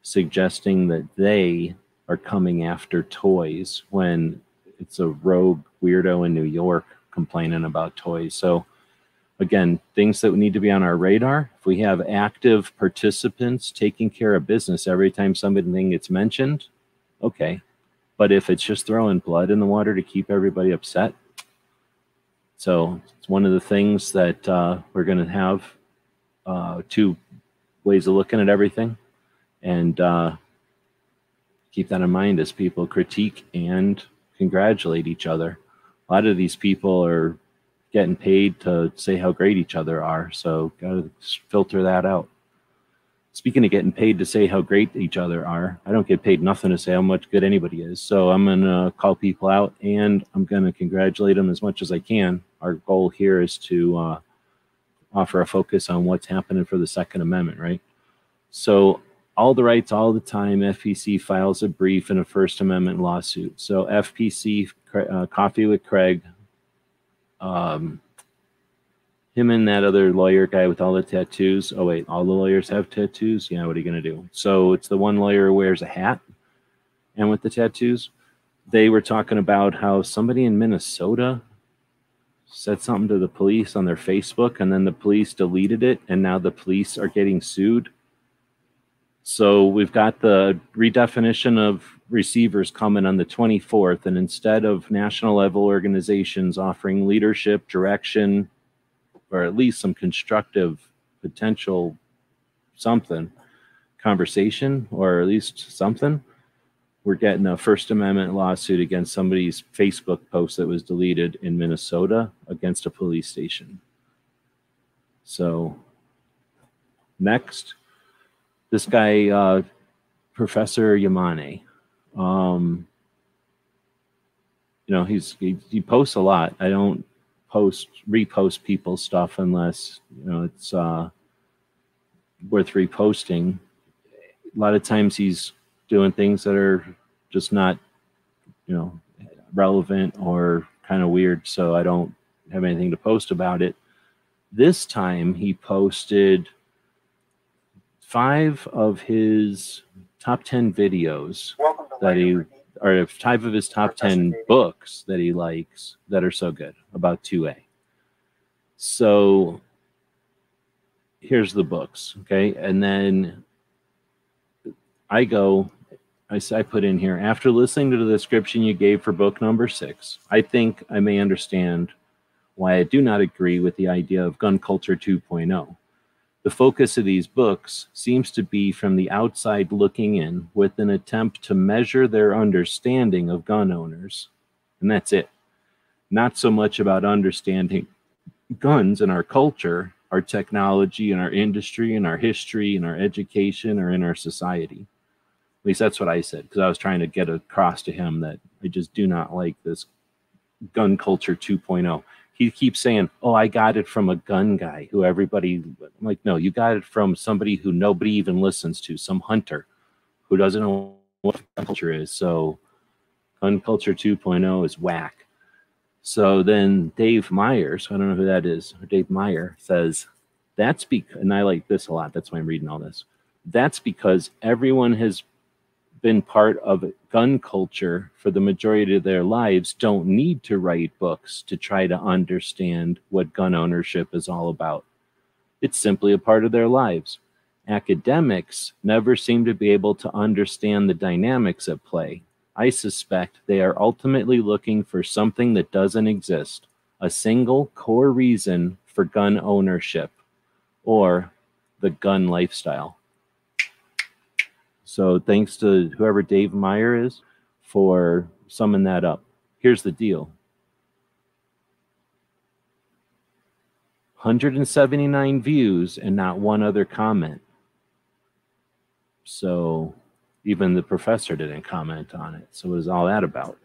suggesting that they are coming after toys when it's a rogue weirdo in New York complaining about toys. So again, things that need to be on our radar. If we have active participants taking care of business every time something gets mentioned, okay. But if it's just throwing blood in the water to keep everybody upset, so it's one of the things that uh, we're going to have uh, two ways of looking at everything, and uh, keep that in mind as people critique and congratulate each other. A lot of these people are getting paid to say how great each other are. So got to filter that out. Speaking of getting paid to say how great each other are, I don't get paid nothing to say how much good anybody is. So I'm going to call people out and I'm going to congratulate them as much as I can. Our goal here is to uh, offer a focus on what's happening for the Second Amendment, right? So all the rights all the time. FPC files a brief in a First Amendment lawsuit. So FPC uh, Coffee with Craig, um, him and that other lawyer guy with all the tattoos. Oh wait, all the lawyers have tattoos. Yeah, what are you gonna do? So it's the one lawyer who wears a hat and with the tattoos. They were talking about how somebody in Minnesota said something to the police on their Facebook, and then the police deleted it, and now the police are getting sued. So we've got the redefinition of receivers coming on the 24th, and instead of national level organizations offering leadership, direction, or at least some constructive potential something, conversation, or at least something, we're getting a First Amendment lawsuit against somebody's Facebook post that was deleted in Minnesota against a police station. So, next, this guy, uh, Professor Yamane, um, you know, he's he, he posts a lot. I don't post repost people's stuff unless you know it's uh, worth reposting. A lot of times he's doing things that are just not, you know, relevant or kind of weird. So I don't have anything to post about it. This time he posted five of his top 10 videos that he, or five of his top 10 books that he likes that are so good about 2A. So here's the books. Okay. And then I go, I, I put in here after listening to the description you gave for book number six, I think I may understand why I do not agree with the idea of gun culture 2.0. The focus of these books seems to be from the outside looking in with an attempt to measure their understanding of gun owners. And that's it. Not so much about understanding guns and our culture, our technology and our industry and our history and our education or in our society. At least that's what I said because I was trying to get across to him that I just do not like this gun culture 2.0. He keeps saying, "Oh, I got it from a gun guy who everybody." I'm like, "No, you got it from somebody who nobody even listens to, some hunter who doesn't know what gun culture is." So, gun culture 2.0 is whack. So then Dave Myers, I don't know who that is, Dave Meyer says, "That's because," and I like this a lot. That's why I'm reading all this. That's because everyone has been part of gun culture for the majority of their lives don't need to write books to try to understand what gun ownership is all about. It's simply a part of their lives. Academics never seem to be able to understand the dynamics at play. I suspect they are ultimately looking for something that doesn't exist a single core reason for gun ownership or the gun lifestyle. So thanks to whoever Dave Meyer is for summing that up. Here's the deal 179 views and not one other comment. So even the professor didn't comment on it. So what is all that about?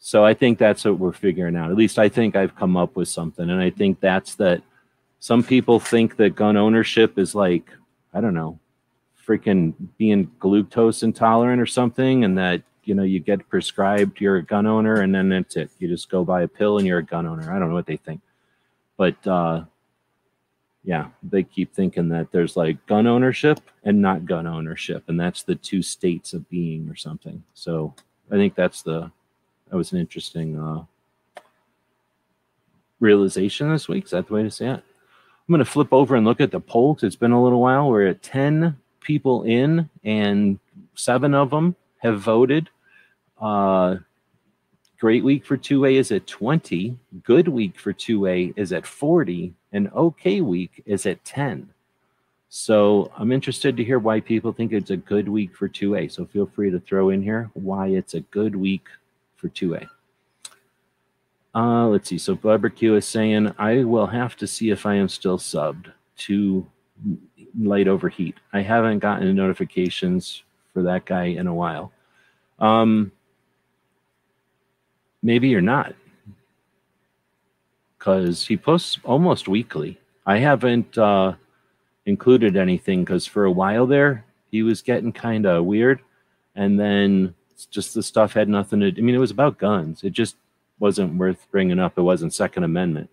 So I think that's what we're figuring out. At least I think I've come up with something. And I think that's that some people think that gun ownership is like, I don't know, freaking being glucose intolerant or something, and that you know you get prescribed you're a gun owner, and then that's it. You just go buy a pill and you're a gun owner. I don't know what they think, but uh, yeah, they keep thinking that there's like gun ownership and not gun ownership, and that's the two states of being or something. So I think that's the that was an interesting uh, realization this week. Is that the way to say it? I'm going to flip over and look at the polls. It's been a little while. We're at 10 people in, and seven of them have voted. Uh, great week for 2A is at 20. Good week for 2A is at 40. And okay week is at 10. So I'm interested to hear why people think it's a good week for 2A. So feel free to throw in here why it's a good week for 2A. Uh, let's see. So Barbecue is saying, I will have to see if I am still subbed to light overheat. I haven't gotten notifications for that guy in a while. Um, maybe you're not, because he posts almost weekly. I haven't uh, included anything because for a while there, he was getting kind of weird, and then just the stuff had nothing to. I mean, it was about guns. It just wasn't worth bringing up. It wasn't Second Amendment.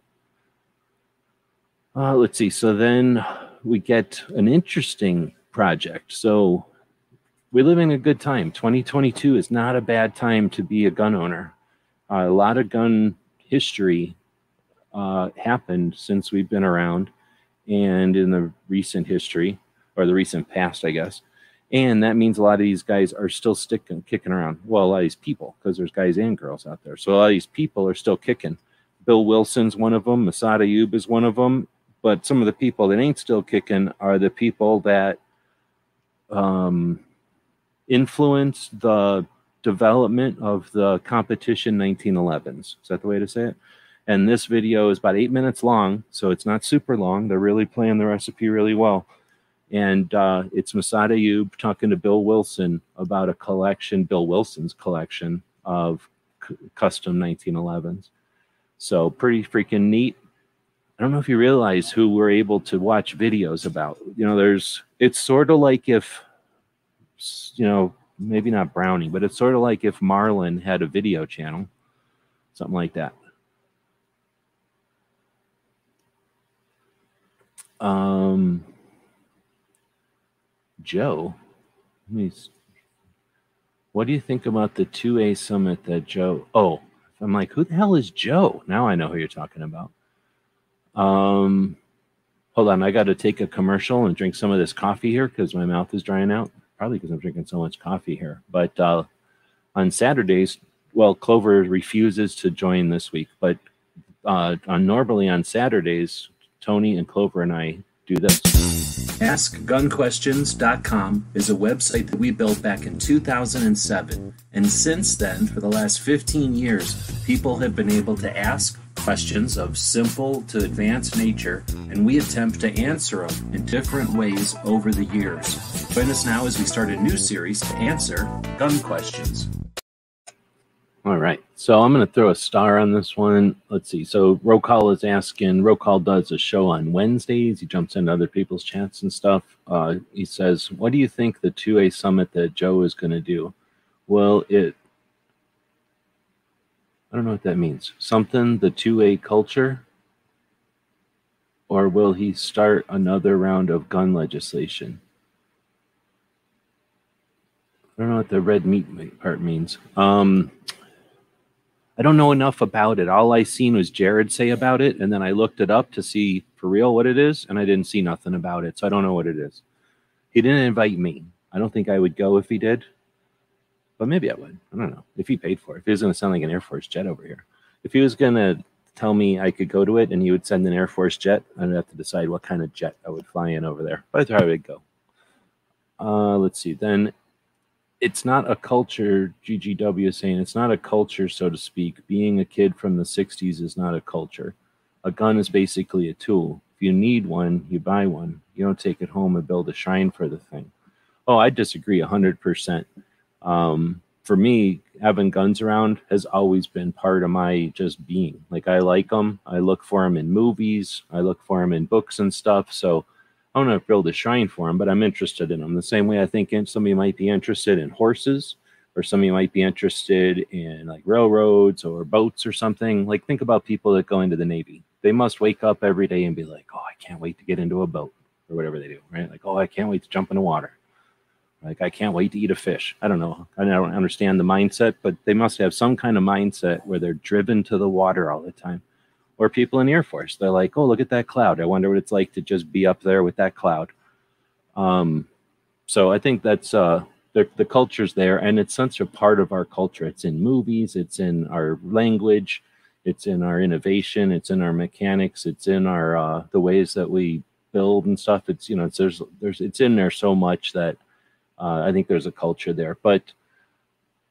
Uh, let's see. So then we get an interesting project. So we're living a good time. 2022 is not a bad time to be a gun owner. Uh, a lot of gun history uh, happened since we've been around and in the recent history or the recent past, I guess. And that means a lot of these guys are still sticking, kicking around. Well, a lot of these people, because there's guys and girls out there. So a lot of these people are still kicking. Bill Wilson's one of them. Massad Ayoob is one of them. But some of the people that ain't still kicking are the people that um, influence the development of the competition 1911s. Is that the way to say it? And this video is about eight minutes long, so it's not super long. They're really playing the recipe really well. And uh, it's Massad Ayoob talking to Bill Wilson about a collection, Bill Wilson's collection of c- custom 1911s. So pretty freaking neat. I don't know if you realize who we're able to watch videos about. You know, there's, it's sort of like if, you know, maybe not Browning, but it's sort of like if Marlin had a video channel, something like that. Um, Joe, let me. What do you think about the 2A summit that Joe? Oh, I'm like, who the hell is Joe? Now I know who you're talking about. Um, hold on, I got to take a commercial and drink some of this coffee here because my mouth is drying out. Probably because I'm drinking so much coffee here. But uh, on Saturdays, well, Clover refuses to join this week, but uh, on normally on Saturdays, Tony and Clover and I do this. AskGunQuestions.com is a website that we built back in 2007. And since then, for the last 15 years, people have been able to ask questions of simple to advanced nature, and we attempt to answer them in different ways over the years. Join us now as we start a new series to answer gun questions. All right. So I'm going to throw a star on this one. Let's see. So Rokal is asking, Rokal does a show on Wednesdays. He jumps into other people's chats and stuff. Uh, he says, What do you think the 2A summit that Joe is going to do? Well, it, I don't know what that means. Something, the 2A culture? Or will he start another round of gun legislation? I don't know what the red meat part means. Um, I don't know enough about it. All I seen was Jared say about it, and then I looked it up to see for real what it is, and I didn't see nothing about it, so I don't know what it is. He didn't invite me. I don't think I would go if he did, but maybe I would. I don't know if he paid for it. If he was going to sound like an Air Force jet over here, if he was going to tell me I could go to it, and he would send an Air Force jet, I'd have to decide what kind of jet I would fly in over there. But I thought I would go. Uh, let's see. Then it's not a culture ggw is saying it's not a culture so to speak being a kid from the 60s is not a culture a gun is basically a tool if you need one you buy one you don't take it home and build a shrine for the thing oh i disagree 100% um, for me having guns around has always been part of my just being like i like them i look for them in movies i look for them in books and stuff so I don't know if build a shrine for them, but I'm interested in them. The same way I think somebody might be interested in horses, or somebody might be interested in like railroads or boats or something. Like think about people that go into the Navy. They must wake up every day and be like, "Oh, I can't wait to get into a boat," or whatever they do, right? Like, "Oh, I can't wait to jump in the water." Like, I can't wait to eat a fish. I don't know. I don't understand the mindset, but they must have some kind of mindset where they're driven to the water all the time or people in the Air Force. They're like, oh, look at that cloud. I wonder what it's like to just be up there with that cloud. Um, so I think that's uh, the, the culture's there, and it's such a part of our culture. It's in movies, it's in our language, it's in our innovation, it's in our mechanics, it's in our uh, the ways that we build and stuff. It's you know, it's there's there's it's in there so much that uh, I think there's a culture there, but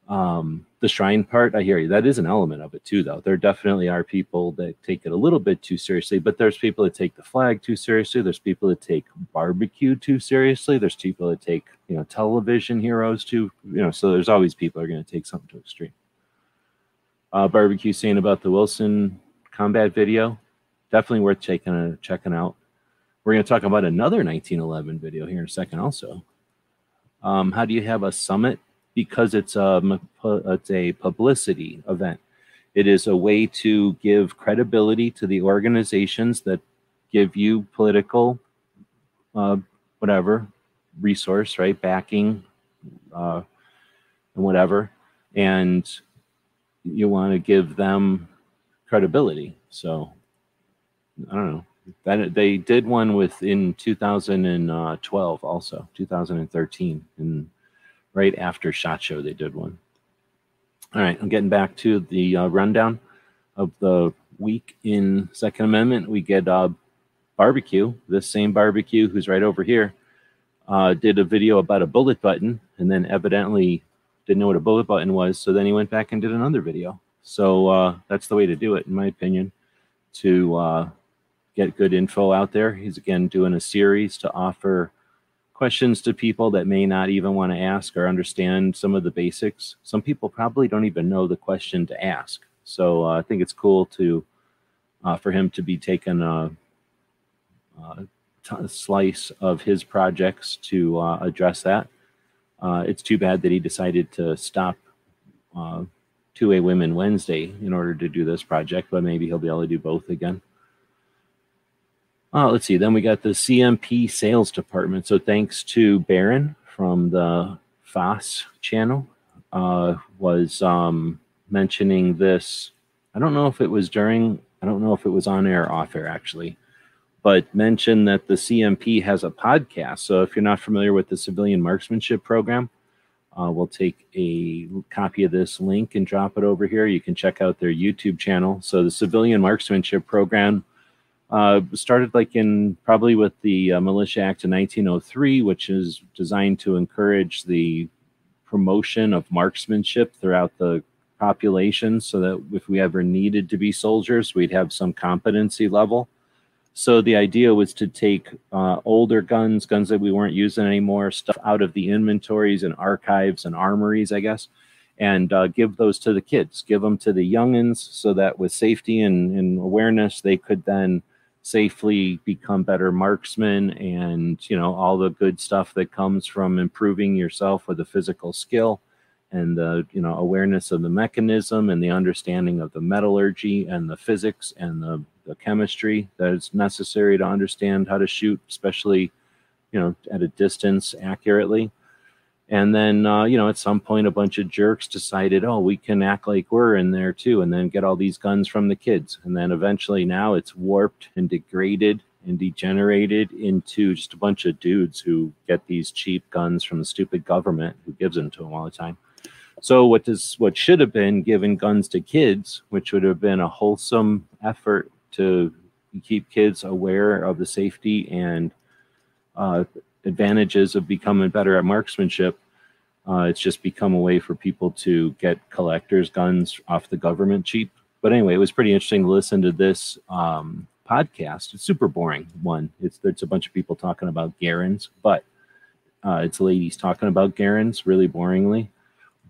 um the shrine part i hear you. That is an element of it too though. There definitely are people that take it a little bit too seriously but there's people that take the flag too seriously. There's people that take barbecue too seriously. There's people that take you know television heroes too you know so there's always people are going to take something to extreme. Uh barbecue saying about the wilson combat video definitely worth checking uh, checking out. We're going to talk about another 1911 video here in a second also Um, how do you have a summit? Because it's a it's a publicity event. It is a way to give credibility to the organizations that give you political, uh, whatever resource, right? Backing, uh, and whatever, and you want to give them credibility. So I don't know. That they did one with in 2012, also 2013, and right after Shot Show they did one. All right, I'm getting back to the uh, rundown of the week in Second Amendment. We get uh, barbecue. This same barbecue, who's right over here, uh, did a video about a bullet button, and then evidently didn't know what a bullet button was. So then he went back and did another video. So uh, that's the way to do it, in my opinion, to uh, get good info out there. He's again doing a series to offer questions to people that may not even want to ask or understand some of the basics. Some people probably don't even know the question to ask. So uh, I think it's cool to uh, for him to be taking a, a t- slice of his projects to uh, address that. Uh, it's too bad that he decided to stop uh, Two A Women Wednesday in order to do this project, but maybe he'll be able to do both again. Uh, let's see. Then we got the CMP sales department. So thanks to Baron from the FOSS channel, uh, was um, mentioning this. I don't know if it was during. I don't know if it was on air or off air actually, but mentioned that the CMP has a podcast. So if you're not familiar with the civilian marksmanship program, uh, we'll take a copy of this link and drop it over here. You can check out their YouTube channel. So the civilian marksmanship program uh, started like in probably with the uh, Militia Act of 1903, which is designed to encourage the promotion of marksmanship throughout the population so that if we ever needed to be soldiers, we'd have some competency level. So the idea was to take uh, older guns, guns that we weren't using anymore, stuff out of the inventories and archives and armories, I guess, and uh, give those to the kids, give them to the youngins so that with safety and, and awareness, they could then safely become better marksmen and, you know, all the good stuff that comes from improving yourself with a physical skill and the you know awareness of the mechanism and the understanding of the metallurgy and the physics and the, the chemistry that is necessary to understand how to shoot especially you know at a distance accurately and then uh, you know at some point a bunch of jerks decided oh we can act like we're in there too and then get all these guns from the kids and then eventually now it's warped and degraded and degenerated into just a bunch of dudes who get these cheap guns from the stupid government who gives them to them all the time so what does what should have been given guns to kids, which would have been a wholesome effort to keep kids aware of the safety and uh, advantages of becoming better at marksmanship. Uh, it's just become a way for people to get collectors' guns off the government cheap. But anyway, it was pretty interesting to listen to this um, podcast. It's super boring one. It's it's a bunch of people talking about Garands, but uh, it's ladies talking about Garands really boringly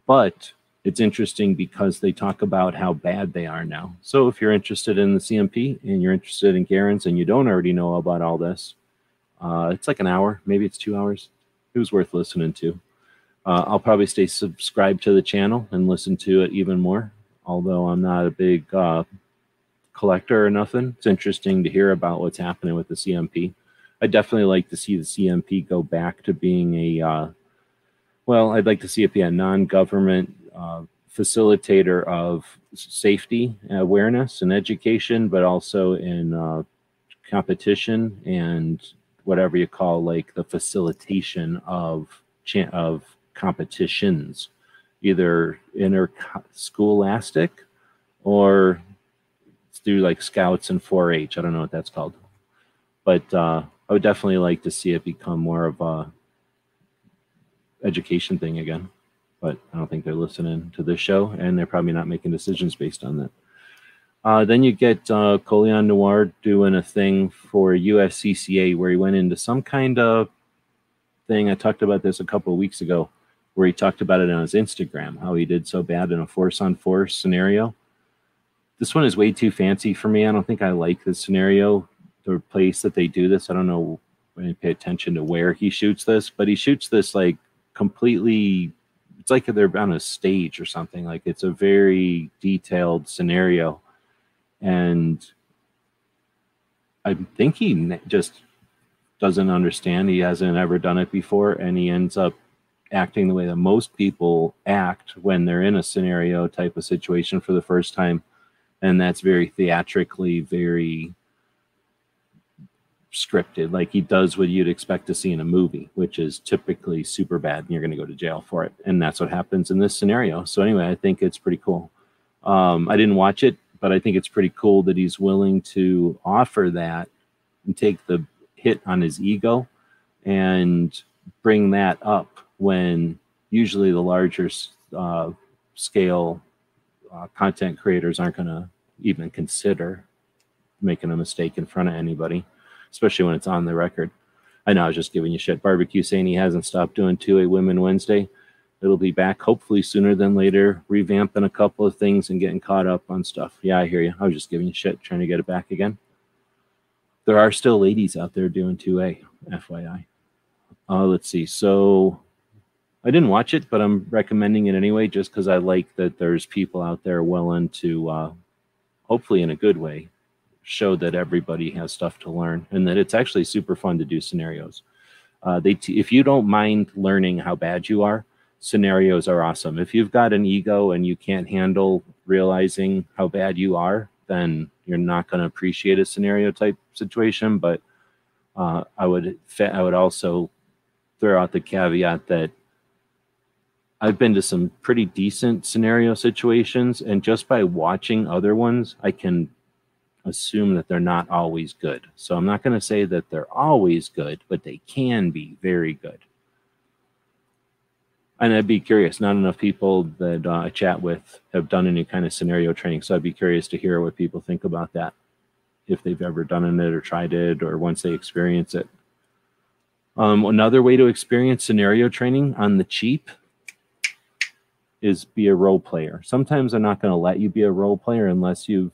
but it's interesting because they talk about how bad they are now. So if you're interested in the CMP and you're interested in Garens and you don't already know about all this, uh, it's like an hour, maybe it's two hours. It was worth listening to. Uh, I'll probably stay subscribed to the channel and listen to it even more. Although I'm not a big uh, collector or nothing, it's interesting to hear about what's happening with the CMP. I definitely like to see the CMP go back to being a uh, well, I'd like to see it be a non-government uh, facilitator of safety awareness and education, but also in uh, competition and whatever you call like the facilitation of of competitions, either interscholastic or through like scouts and 4-H. I don't know what that's called, but uh, I would definitely like to see it become more of a education thing again. But I don't think they're listening to this show, and they're probably not making decisions based on that. Uh, then you get uh, Colion Noir doing a thing for USCCA where he went into some kind of thing. I talked about this a couple of weeks ago where he talked about it on his Instagram, how he did so bad in a force on force scenario. This one is way too fancy for me. I don't think I like this scenario, the place that they do this. I don't know when I pay attention to where he shoots this, but he shoots this like completely it's like they're on a stage or something like it's a very detailed scenario and i think he just doesn't understand he hasn't ever done it before and he ends up acting the way that most people act when they're in a scenario type of situation for the first time. And that's very theatrically very scripted. Like he does what you'd expect to see in a movie which is typically super bad and you're going to go to jail for it. And that's what happens in this scenario. So anyway i think it's pretty cool. Um, i didn't watch it but i think it's pretty cool that he's willing to offer that and take the hit on his ego and bring that up when usually the larger uh, scale uh, content creators aren't going to even consider making a mistake in front of anybody especially when it's on the record. I know I was just giving you shit. Barbecue saying he hasn't stopped doing 2A Women Wednesday. It'll be back hopefully sooner than later, revamping a couple of things and getting caught up on stuff. Yeah, I hear you. I was just giving you shit, trying to get it back again. There are still ladies out there doing 2A, FYI. Uh, let's see. So I didn't watch it, but I'm recommending it anyway, just because I like that there's people out there willing to, uh, hopefully in a good way, show that everybody has stuff to learn and that it's actually super fun to do scenarios. Uh, they t- if you don't mind learning how bad you are, scenarios are awesome. If you've got an ego and you can't handle realizing how bad you are, then you're not going to appreciate a scenario type situation. But uh, I would fa- I would also throw out the caveat that I've been to some pretty decent scenario situations, and just by watching other ones, I can assume that they're not always good. So I'm not going to say that they're always good, but they can be very good. And I'd be curious. Not enough people that uh, I chat with have done any kind of scenario training, so I'd be curious to hear what people think about that, if they've ever done it or tried it, or once they experience it. Um, another way to experience scenario training on the cheap is be a role player. Sometimes they're not going to let you be a role player unless you've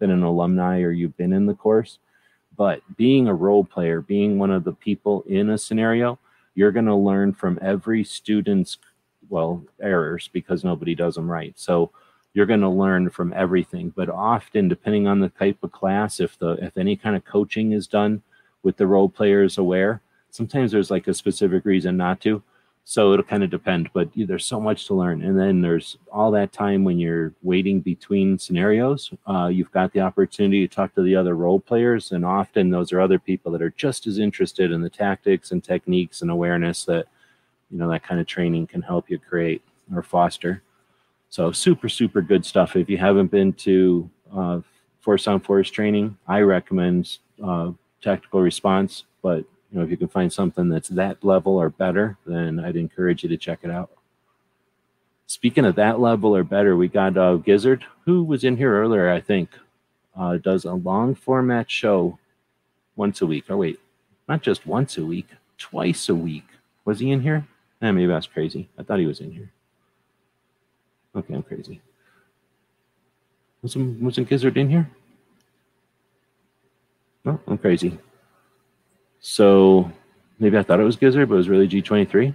been an alumni or you've been in the course. But being a role player, being one of the people in a scenario, you're going to learn from every student's, well, errors because nobody does them right. So you're going to learn from everything. But often, depending on the type of class, if the if any kind of coaching is done with the role players aware, sometimes there's like a specific reason not to so it'll kind of depend but there's so much to learn. And then there's all that time when you're waiting between scenarios uh, you've got the opportunity to talk to the other role players and often those are other people that are just as interested in the tactics and techniques and awareness that you know that kind of training can help you create or foster. So super super good stuff. If you haven't been to uh, force on force training i recommend uh, tactical response but you know, if you can find something that's that level or better, then I'd encourage you to check it out. Speaking of that level or better, we got uh, Gizzard, who was in here earlier, I think, uh, does a long format show once a week. Oh, wait, not just once a week, twice a week. Was he in here? Eh, maybe that's crazy. I thought he was in here. Okay, I'm crazy. Wasn't, wasn't Gizzard in here? No, I'm crazy. So maybe I thought it was Gizzard, but it was really G23.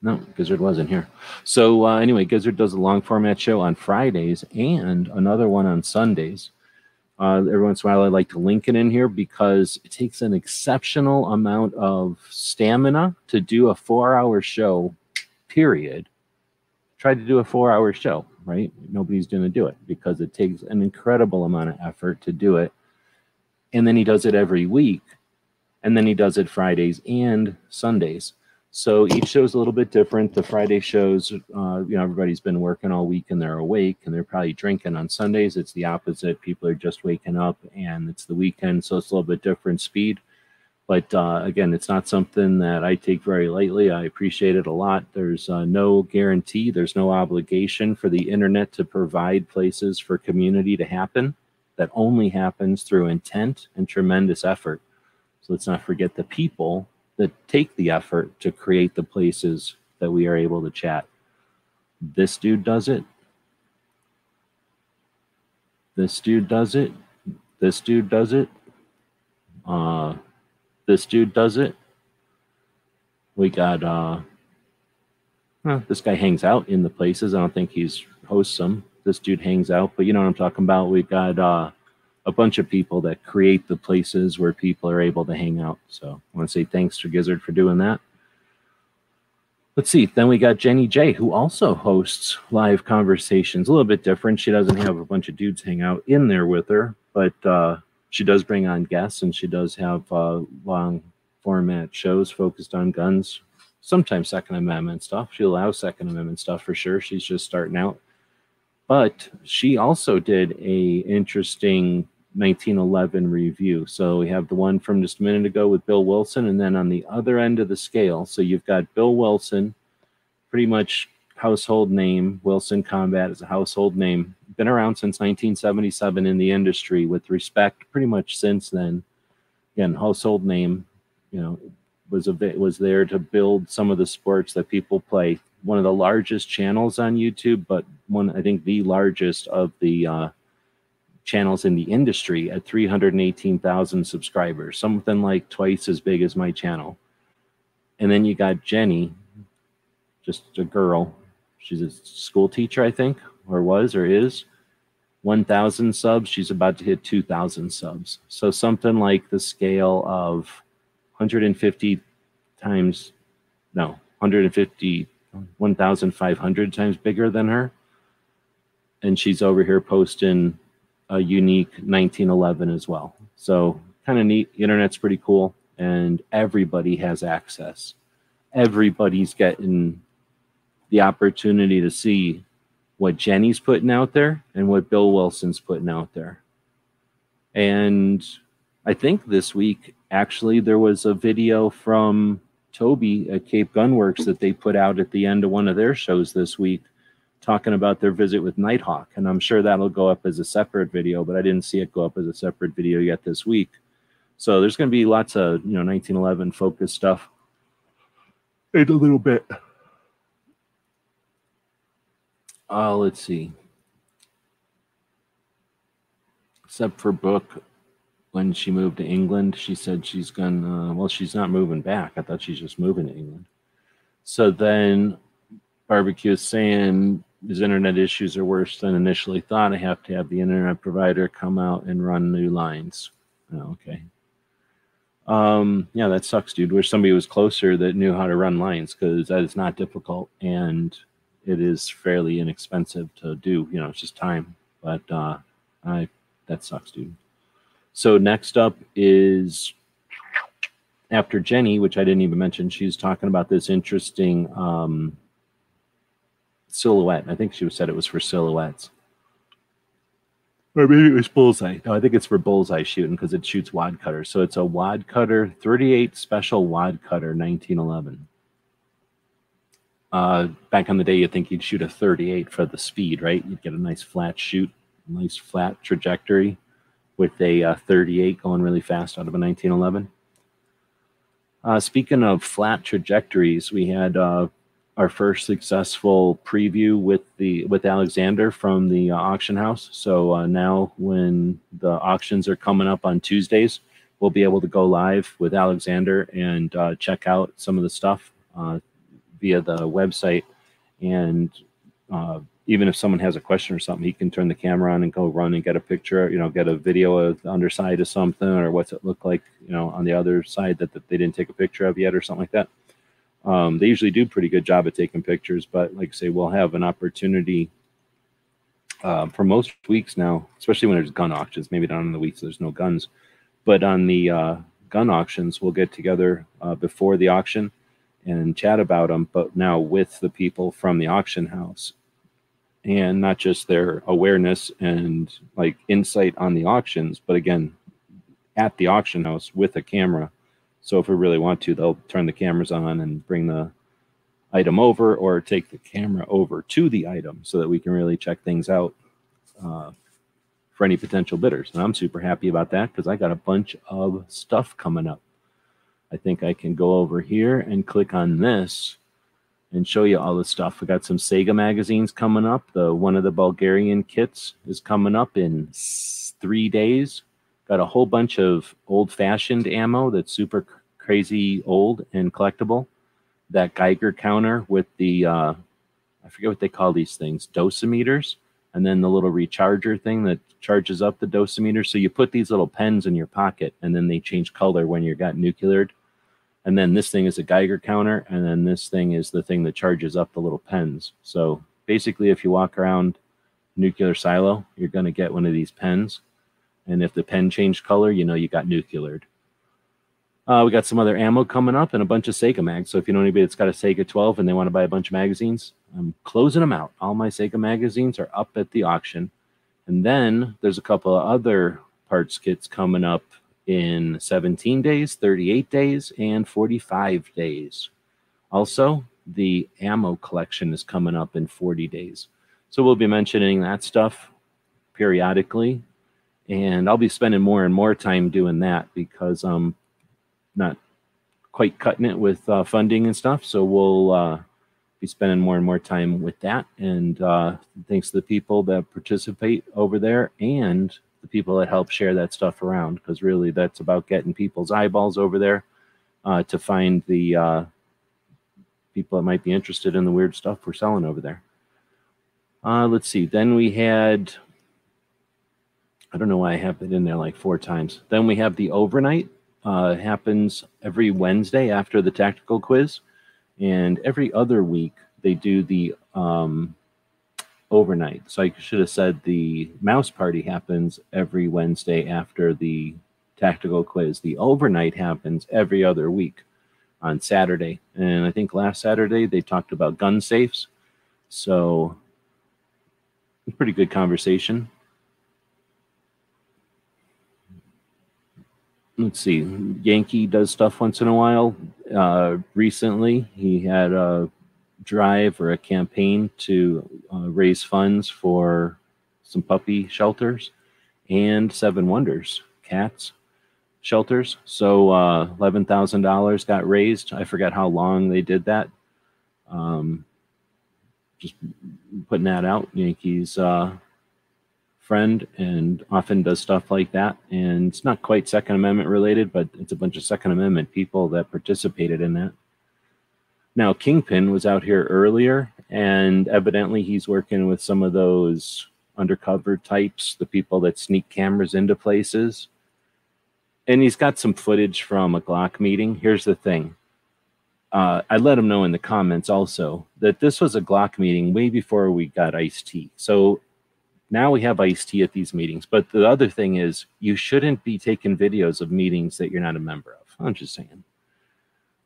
No, Gizzard wasn't here. So uh, anyway, Gizzard does a long format show on Fridays and another one on Sundays. Uh, every once in a while, I like to link it in here because it takes an exceptional amount of stamina to do a four-hour show. Period. Try to do a four-hour show right? Nobody's going to do it because it takes an incredible amount of effort to do it. And then he does it every week. And then he does it Fridays and Sundays. So each show is a little bit different. The Friday shows, uh, you know, everybody's been working all week and they're awake and they're probably drinking. On Sundays, it's the opposite. People are just waking up and it's the weekend, so it's a little bit different speed. But uh, again, it's not something that I take very lightly. I appreciate it a lot. There's uh, no guarantee, there's no obligation for the internet to provide places for community to happen. That only happens through intent and tremendous effort. So let's not forget the people that take the effort to create the places that we are able to chat. This dude does it. This dude does it. This dude does it. Uh, this dude does it. We got uh huh, this guy hangs out in the places. I don't think he's hosts them. This dude hangs out, but you know what I'm talking about. We got uh a bunch of people that create the places where people are able to hang out. So I want to say thanks to Gizzard for doing that. Let's see. Then we got Jenny J, who also hosts live conversations. A little bit different. She doesn't have a bunch of dudes hang out in there with her, but uh, she does bring on guests and she does have uh, long format shows focused on guns. Sometimes Second Amendment stuff. She allows Second Amendment stuff for sure. She's just starting out. But she also did a interesting 1911 review. So we have the one from just a minute ago with Bill Wilson, and then on the other end of the scale, so you've got Bill Wilson, pretty much household name. Wilson Combat is a household name. Been around since 1977 in the industry with respect pretty much since then. Again, household name, you know, was a bit was there to build some of the sports that people play one of the largest channels on YouTube, but one I think the largest of the uh, channels in the industry at 318,000 subscribers, something like twice as big as my channel. And then you got Jenny, just a girl. She's a school teacher, I think, or was or is. 1,000 subs. She's about to hit 2,000 subs. So something like the scale of 150 times, no, 150 1,500 times bigger than her. And she's over here posting a unique 1911 as well. So kind of neat. Internet's pretty cool, and everybody has access. Everybody's getting the opportunity to see what Jenny's putting out there and what Bill Wilson's putting out there. And I think this week, actually, there was a video from Toby at Cape Gunworks that they put out at the end of one of their shows this week talking about their visit with Nighthawk. And I'm sure that'll go up as a separate video, but I didn't see it go up as a separate video yet this week. So there's going to be lots of, you know, 1911 focused stuff in a little bit. Uh, let's see. Except for book, when she moved to England, she said she's gonna. Well, she's not moving back. I thought she's just moving to England. So then, barbecue is saying his internet issues are worse than initially thought. I have to have the internet provider come out and run new lines. Oh, okay. Um, yeah, that sucks, dude. Wish somebody was closer that knew how to run lines because that is not difficult and it is fairly inexpensive to do. You know, it's just time. But uh, I that sucks, dude. So next up is after Jenny, which I didn't even mention, she's talking about this interesting um, silhouette. I think she said it was for silhouettes. Or maybe it was bullseye. No, I think it's for bullseye shooting because it shoots wad cutter. So it's a wad cutter, 38 special wad cutter, 1911. Uh, back in the day, you think you'd shoot a 38 for the speed, right? You'd get a nice flat shoot, nice flat trajectory with a uh, 38 going really fast out of a 1911. Uh, speaking of flat trajectories, we had uh, our first successful preview with the with Alexander from the uh, auction house. So uh, now, when the auctions are coming up on Tuesdays, we'll be able to go live with Alexander and uh, check out some of the stuff via the website and even if someone has a question or something, he can turn the camera on and go run and get a picture, you know, get a video of the underside of something or what's it look like, you know, on the other side that, that they didn't take a picture of yet or something like that. Um, they usually do pretty good job at taking pictures, but like I say, we'll have an opportunity uh, for most weeks now, especially when there's gun auctions, maybe not on the weeks there's no guns, but on the uh, gun auctions, we'll get together uh, before the auction and chat about them, but now with the people from the auction house and not just their awareness and like insight on the auctions, but again, at the auction house with a camera. So if we really want to, they'll turn the cameras on and bring the item over or take the camera over to the item so that we can really check things out uh, for any potential bidders. And I'm super happy about that because I got a bunch of stuff coming up. I think I can go over here and click on this and show you all the stuff. We got some Saiga magazines coming up. The one of the Bulgarian kits is coming up in three days. Got a whole bunch of old-fashioned ammo that's super crazy old and collectible. That Geiger counter with the uh, I forget what they call these things, dosimeters, and then the little recharger thing that charges up the dosimeter. So you put these little pens in your pocket, and then they change color when you got nucleared. And then this thing is a Geiger counter, and then this thing is the thing that charges up the little pens. So basically, if you walk around nuclear silo, you're going to get one of these pens. And if the pen changed color, you know you got nucleared. Uh, we got some other ammo coming up and a bunch of Saiga mags. So if you know anybody that's got a Saiga 12 and they want to buy a bunch of magazines, I'm closing them out. All my Saiga magazines are up at the auction. And then there's a couple of other parts kits coming up in 17 days, 38 days, and 45 days. Also, the ammo collection is coming up in 40 days. So we'll be mentioning that stuff periodically. And I'll be spending more and more time doing that because I'm not quite cutting it with uh, funding and stuff. So we'll uh, be spending more and more time with that. And uh, thanks to the people that participate over there and the people that help share that stuff around, because really that's about getting people's eyeballs over there uh, to find the uh, people that might be interested in the weird stuff we're selling over there. Uh, let's see. Then we had, I don't know why I have it in there like four times. Then we have the overnight. Uh, happens every Wednesday after the tactical quiz, and every other week they do the um, overnight. So I should have said the mouse party happens every Wednesday after the tactical quiz. The overnight happens every other week on Saturday. And I think last Saturday they talked about gun safes. So it's pretty good conversation. Let's see. Yankee does stuff once in a while. Uh, recently, he had a drive or a campaign to uh, raise funds for some puppy shelters and Seven Wonders cats shelters. So uh, eleven thousand dollars got raised. I forget how long they did that. Um, just putting that out. Yankees uh, friend and often does stuff like that. And it's not quite Second Amendment related, but it's a bunch of Second Amendment people that participated in that. Now, Kingpin was out here earlier, and evidently he's working with some of those undercover types, the people that sneak cameras into places. And he's got some footage from a Glock meeting. Here's the thing uh, I let him know in the comments also that this was a Glock meeting way before we got Ice T. So now we have Ice T at these meetings. But the other thing is, you shouldn't be taking videos of meetings that you're not a member of. I'm just saying.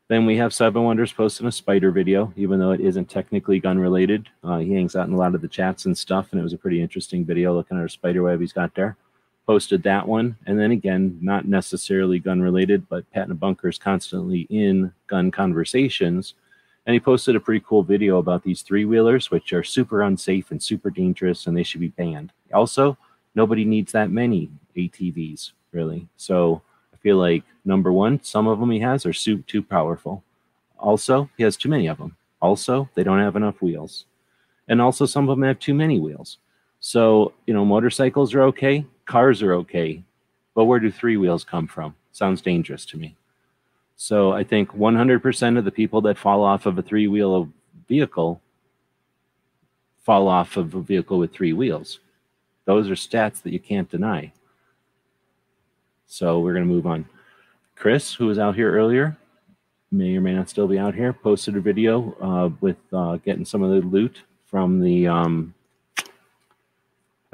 Then we have Seven Wonders posting a spider video, even though it isn't technically gun related. Uh, he hangs out in a lot of the chats and stuff, and it was a pretty interesting video looking at a spider web he's got there posted that one. And then again, not necessarily gun related, but Pat and Bunker is constantly in gun conversations. And he posted a pretty cool video about these three wheelers, which are super unsafe and super dangerous, and they should be banned. Also, nobody needs that many ATVs, really. So feel like number one, some of them he has are too powerful. Also, he has too many of them. Also, they don't have enough wheels. And also, some of them have too many wheels. So, you know, motorcycles are okay cars are okay, but where do three wheels come from? Sounds dangerous to me. So I think 100% of the people that fall off of a three wheel vehicle fall off of a vehicle with three wheels. Those are stats that you can't deny. So we're going to move on. Chris, who was out here earlier, may or may not still be out here, posted a video uh, with uh, getting some of the loot from the um,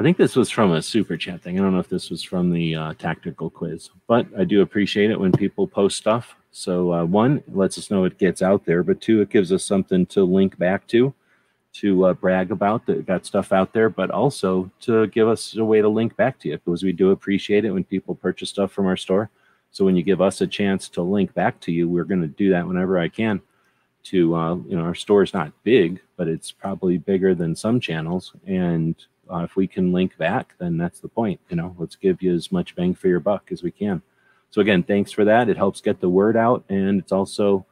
I think this was from a super chat thing. I don't know if this was from the uh, tactical quiz, but I do appreciate it when people post stuff. So uh, one, it lets us know it gets out there, but two, it gives us something to link back to, to uh, brag about that got stuff out there, but also to give us a way to link back to you because we do appreciate it when people purchase stuff from our store. So when you give us a chance to link back to you, we're going to do that whenever I can. To uh, you know, our store is not big, but it's probably bigger than some channels, and uh, if we can link back, then that's the point. You know, let's give you as much bang for your buck as we can. So again, thanks for that. It helps get the word out, and it's also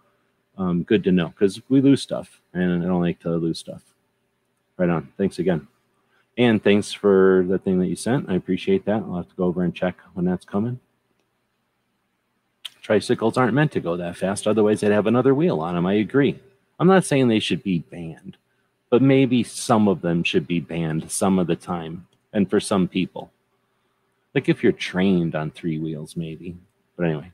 um, good to know because we lose stuff, and I don't like to lose stuff. Right on. Thanks again, and thanks for the thing that you sent. I appreciate that. I'll have to go over and check when that's coming. Tricycles aren't meant to go that fast. Otherwise, they'd have another wheel on them. I agree. I'm not saying they should be banned, but maybe some of them should be banned some of the time and for some people. Like if you're trained on three wheels, maybe. But anyway,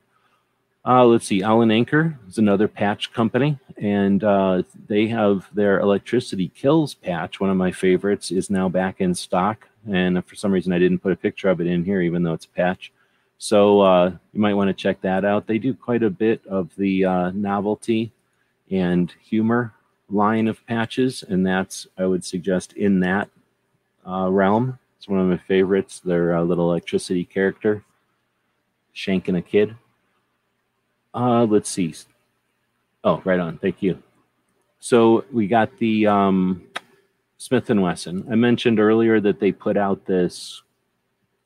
uh, let's see. Allen Anchor is another patch company, and uh, they have their electricity kills patch. One of my favorites is now back in stock, and for some reason I didn't put a picture of it in here, even though it's a patch. So uh, you might want to check that out. They do quite a bit of the uh, novelty and humor line of patches, and that's I would suggest in that uh, realm. It's one of my favorites. Their uh, little electricity character, shanking a kid. Uh, let's see. Oh, right on. Thank you. So we got the um, Smith and Wesson. I mentioned earlier that they put out this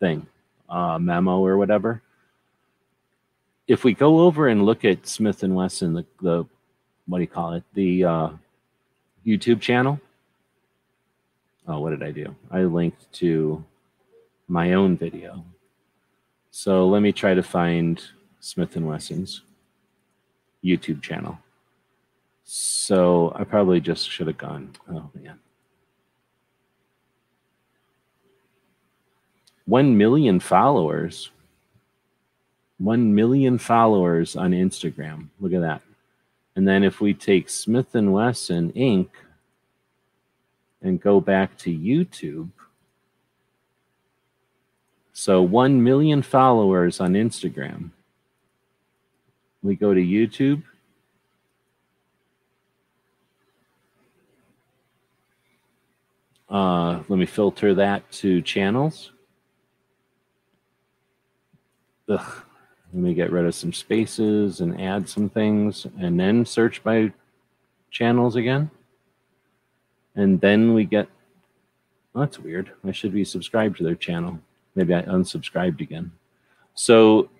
thing, uh, memo or whatever. If we go over and look at Smith and Wesson, the, the what do you call it, the uh, YouTube channel. Oh, what did I do? I linked to my own video. So let me try to find Smith and Wesson's. YouTube channel. So I probably just should have gone. Oh man. 1 million followers. 1 million followers on Instagram. Look at that. And then if we take Smith Wesson Inc. and go back to YouTube. So 1 million followers on Instagram we go to YouTube. Uh, let me filter that to channels. Ugh. Let me get rid of some spaces and add some things and then search by channels again. And then we get, oh, that's weird. I should be subscribed to their channel. Maybe I unsubscribed again. So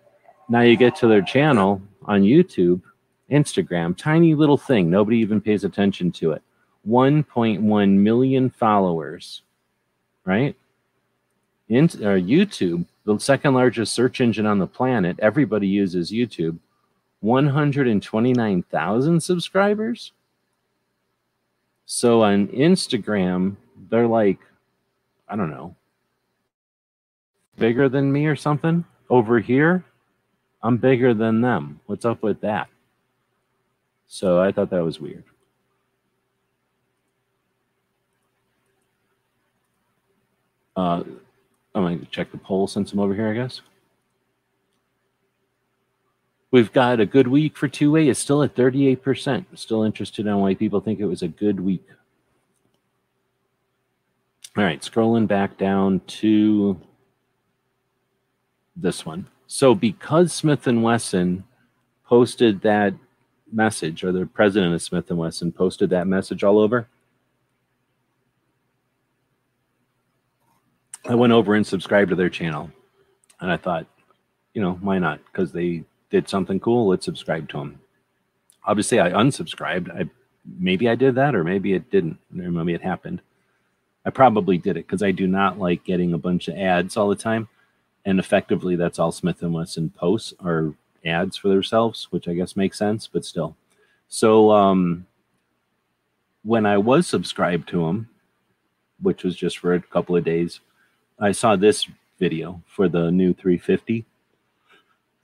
now you get to their channel on YouTube, Instagram, tiny little thing. Nobody even pays attention to it. 1.1 million followers, right? In uh, YouTube, the second largest search engine on the planet, everybody uses YouTube. 129,000 subscribers. So on Instagram, they're like, I don't know, bigger than me or something. Over here, I'm bigger than them. What's up with that? So I thought that was weird. Uh, I'm going to check the poll since I'm over here, I guess. We've got a good week for 2A. It's still at 38%. Still interested in why people think it was a good week. All right, scrolling back down to this one. So because Smith and Wesson posted that message, or the president of Smith and Wesson posted that message all over, I went over and subscribed to their channel, and I thought, you know, why not? Because they did something cool. Let's subscribe to them. Obviously, I unsubscribed. I maybe I did that, or maybe it didn't. Maybe it happened. I probably did it because I do not like getting a bunch of ads all the time and effectively that's all Smith and Wesson posts are ads for themselves, which I guess makes sense, but still. So um, when I was subscribed to them, which was just for a couple of days, I saw this video for the new 350,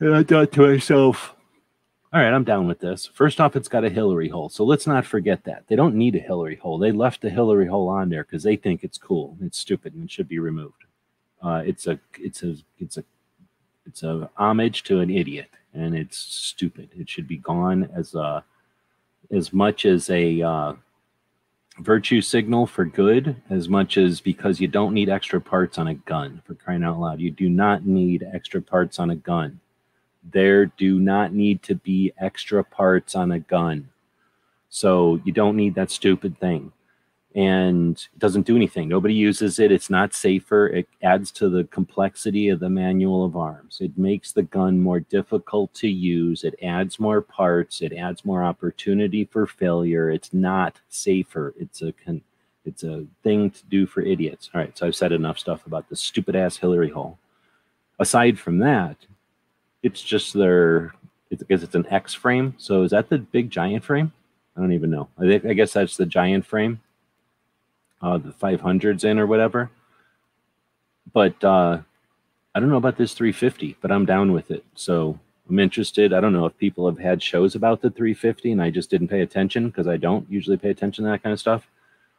and I thought to myself, all right, I'm down with this. First off, it's got a Hillary hole. So let's not forget that. They don't need a Hillary hole. They left the Hillary hole on there because they think it's cool. It's stupid and it should be removed. Uh, it's a it's a it's a it's a homage to an idiot, and it's stupid. It should be gone as a as much as a uh, virtue signal for good, as much as because you don't need extra parts on a gun. For crying out loud, you do not need extra parts on a gun. There do not need to be extra parts on a gun. So you don't need that stupid thing and it doesn't do anything. Nobody uses it. It's not safer. It adds to the complexity of the manual of arms. It makes the gun more difficult to use. It adds more parts. It adds more opportunity for failure. It's not safer. It's a con- it's a thing to do for idiots. All right, so I've said enough stuff about the stupid ass Hillary hole. Aside from that, it's just their It's because it's an X frame. So is that the big giant frame? I don't even know. I think I guess that's the giant frame. Uh, the 500s in or whatever. But uh, I don't know about this 350, but I'm down with it. So I'm interested. I don't know if people have had shows about the 350 and I just didn't pay attention because I don't usually pay attention to that kind of stuff.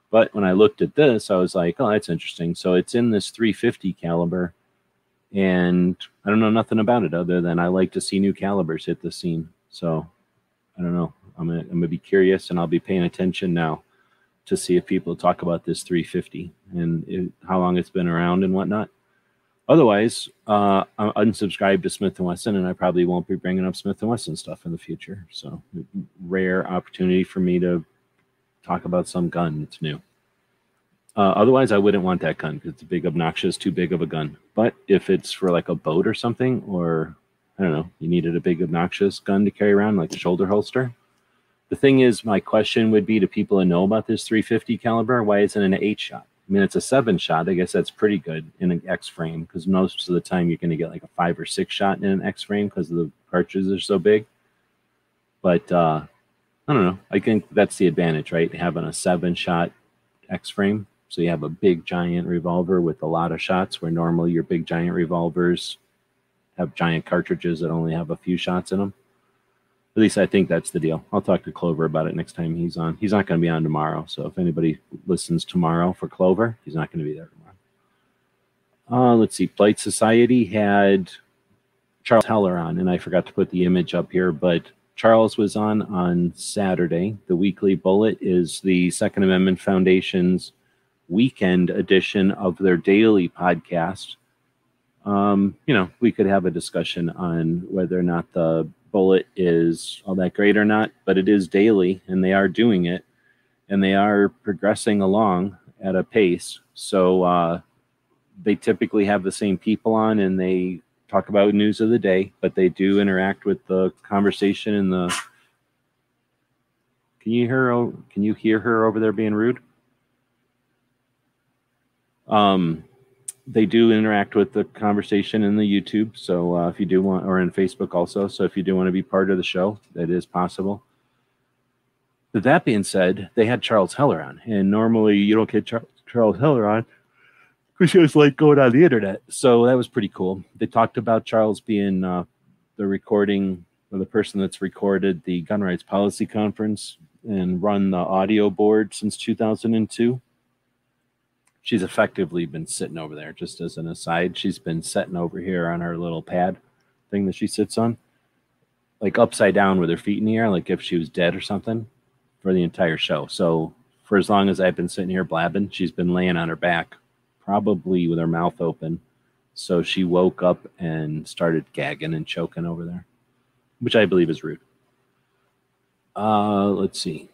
But when I looked at this, I was like, oh, that's interesting. So it's in this 350 caliber. And I don't know nothing about it other than I like to see new calibers hit the scene. So I don't know. I'm gonna, I'm gonna be curious and I'll be paying attention now to see if people talk about this 350 and it, how long it's been around and whatnot. Otherwise, uh, I'm unsubscribed to Smith Wesson, and I probably won't be bringing up Smith and Wesson stuff in the future. So, rare opportunity for me to talk about some gun that's new. Uh, otherwise, I wouldn't want that gun because it's a big, obnoxious, too big of a gun. But if it's for like a boat or something, or I don't know, you needed a big, obnoxious gun to carry around, like a shoulder holster. The thing is, my question would be to people who know about this 350 caliber, why isn't it an eight shot? I mean, it's a seven shot. I guess that's pretty good in an X frame because most of the time you're going to get like a five or six shot in an X frame because the cartridges are so big. But uh, I don't know. I think that's the advantage, right? Having a seven shot X frame. So you have a big giant revolver with a lot of shots where normally your big giant revolvers have giant cartridges that only have a few shots in them. At least I think that's the deal. I'll talk to Clover about it next time he's on. He's not going to be on tomorrow. So if anybody listens tomorrow for Clover, he's not going to be there tomorrow. Uh, let's see. Polite Society had Charles Heller on, and I forgot to put the image up here, but Charles was on on Saturday. The Weekly Bullet is the Second Amendment Foundation's weekend edition of their daily podcast. Um, you know, we could have a discussion on whether or not the bullet is all that great or not, but it is daily and they are doing it and they are progressing along at a pace. So uh, they typically have the same people on and they talk about news of the day, but they do interact with the conversation and the. Can you hear? Can you hear her over there being rude? Um, they do interact with the conversation in the YouTube. So uh, if you do want, or in Facebook also. So if you do want to be part of the show, that is possible. But that being said, they had Charles Heller on, and normally you don't get Char- Charles Heller on because he was like going on the internet. So that was pretty cool. They talked about Charles being uh, the recording or the person that's recorded the gun rights policy conference and run the audio board since 2002 she's effectively been sitting over there just as an aside. She's been sitting over here on her little pad thing that she sits on like upside down with her feet in the air like if she was dead or something for the entire show. So for as long as i've been sitting here blabbing she's been laying on her back probably with her mouth open. So she woke up and started gagging and choking over there which i believe is rude. Uh let's see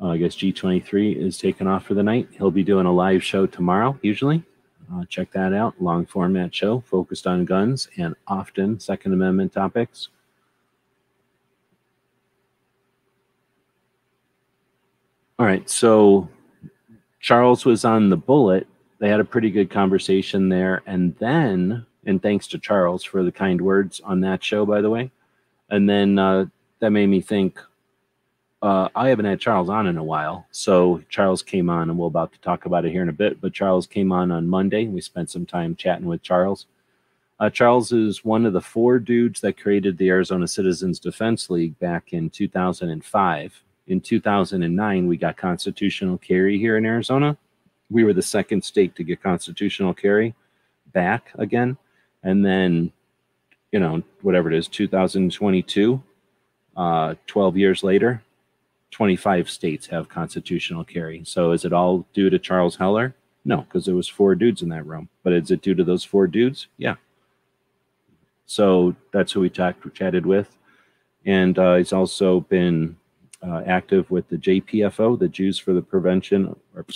uh, I guess G23 is taken off for the night. He'll be doing a live show tomorrow, usually. Uh, check that out. Long format show focused on guns and often Second Amendment topics. All right, so Charles was on the bullet. They had a pretty good conversation there. And then, and thanks to Charles for the kind words on that show, by the way. And then uh, that made me think uh, I haven't had Charles on in a while. So Charles came on, and we're about to talk about it here in a bit. But Charles came on on Monday, and we spent some time chatting with Charles. Uh, Charles is one of the four dudes that created the Arizona Citizens Defense League back in 2005. In 2009, we got constitutional carry here in Arizona. We were the second state to get constitutional carry back again. And then, you know, whatever it is, 2022, uh, 12 years later, 25 states have constitutional carry. So is it all due to Charles Heller? No, because there was four dudes in that room. But is it due to those four dudes? Yeah. So that's who we talked chatted with, and uh, he's also been uh, active with the JPFO, the Jews for the Prevention, or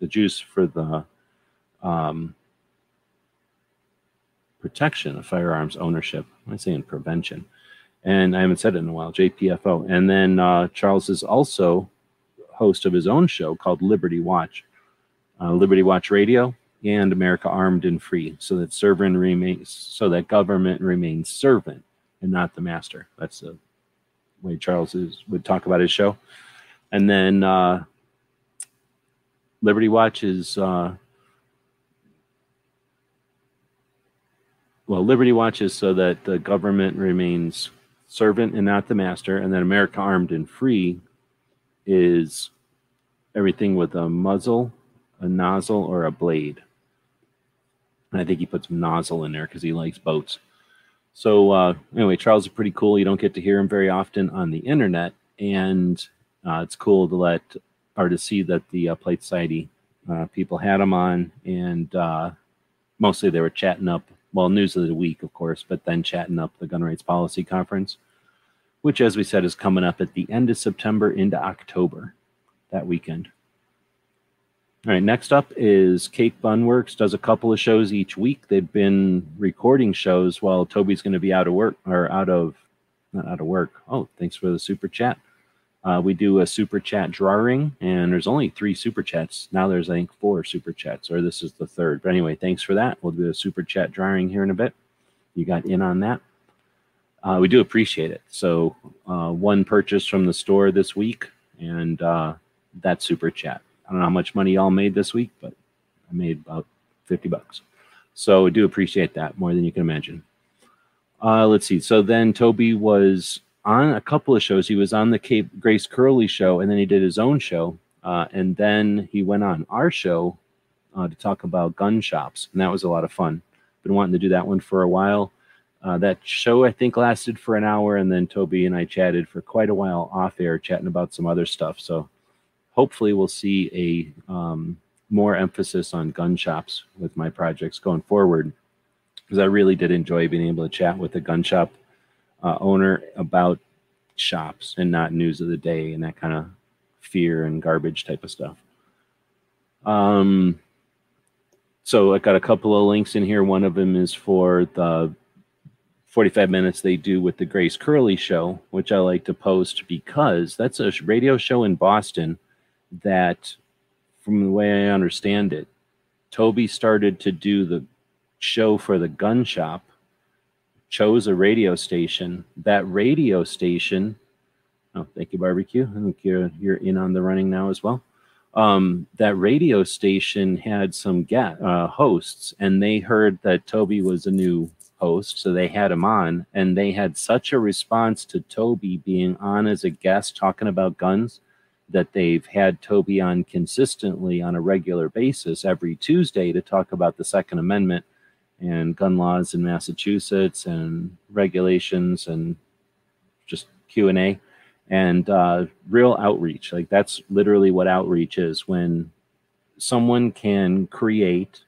the Jews for the um, Protection of Firearms Ownership. I'm saying prevention and I haven't said it in a while, JPFO. And then uh, Charles is also host of his own show called Liberty Watch, uh, Liberty Watch Radio, and America Armed and Free, so that servant remains, so that government remains servant and not the master. That's the way Charles is, would talk about his show. And then uh, Liberty Watch is uh, well, Liberty Watch is so that the government remains servant and not the master, and then America Armed and Free is everything with a muzzle, a nozzle, or a blade. And I think he puts nozzle in there because he likes boats. So uh, anyway, Charles is pretty cool. You don't get to hear him very often on the internet, and uh, it's cool to let or to see that the uh, Polite Society uh, people had him on, and uh, mostly they were chatting up well news of the week, of course, but then chatting up the gun rights policy conference, which, as we said, is coming up at the end of September into October that weekend. All right, next up is Cape Gun Works. Does a couple of shows each week. They've been recording shows while Toby's going to be out of work or out of not out of work. Oh, thanks for the super chat. Uh, we do a super chat drawing, and there's only three super chats. Now there's, I think, four super chats, or this is the third. But anyway, thanks for that. We'll do a super chat drawing here in a bit. You got in on that. Uh, we do appreciate it. So, uh, one purchase from the store this week, and uh, that super chat. I don't know how much money y'all made this week, but I made about 50 bucks. So I do appreciate that more than you can imagine. Uh, let's see. So then Toby was on a couple of shows. He was on the Cape Grace Curley show, and then he did his own show. Uh, and then he went on our show uh, to talk about gun shops, and that was a lot of fun. Been wanting to do that one for a while. Uh, that show I think lasted for an hour, and then Toby and I chatted for quite a while off air, chatting about some other stuff. So hopefully we'll see a um, more emphasis on gun shops with my projects going forward because I really did enjoy being able to chat with a gun shop uh, owner about shops and not news of the day and that kind of fear and garbage type of stuff. Um, so I got a couple of links in here. One of them is for the 45 minutes they do with the Grace Curley show, which I like to post because that's a radio show in Boston that, from the way I understand it, Toby started to do the show for the gun shop, chose a radio station. That radio station, oh, thank you, Barbecue. I think you're, you're in on the running now as well. Um, that radio station had some get, uh, hosts, and they heard that Toby was a new host, so they had him on, and they had such a response to Toby being on as a guest talking about guns that they've had Toby on consistently on a regular basis every Tuesday to talk about the Second Amendment and gun laws in Massachusetts and regulations and just Q and A and uh, real outreach. Like that's literally what outreach is when someone can create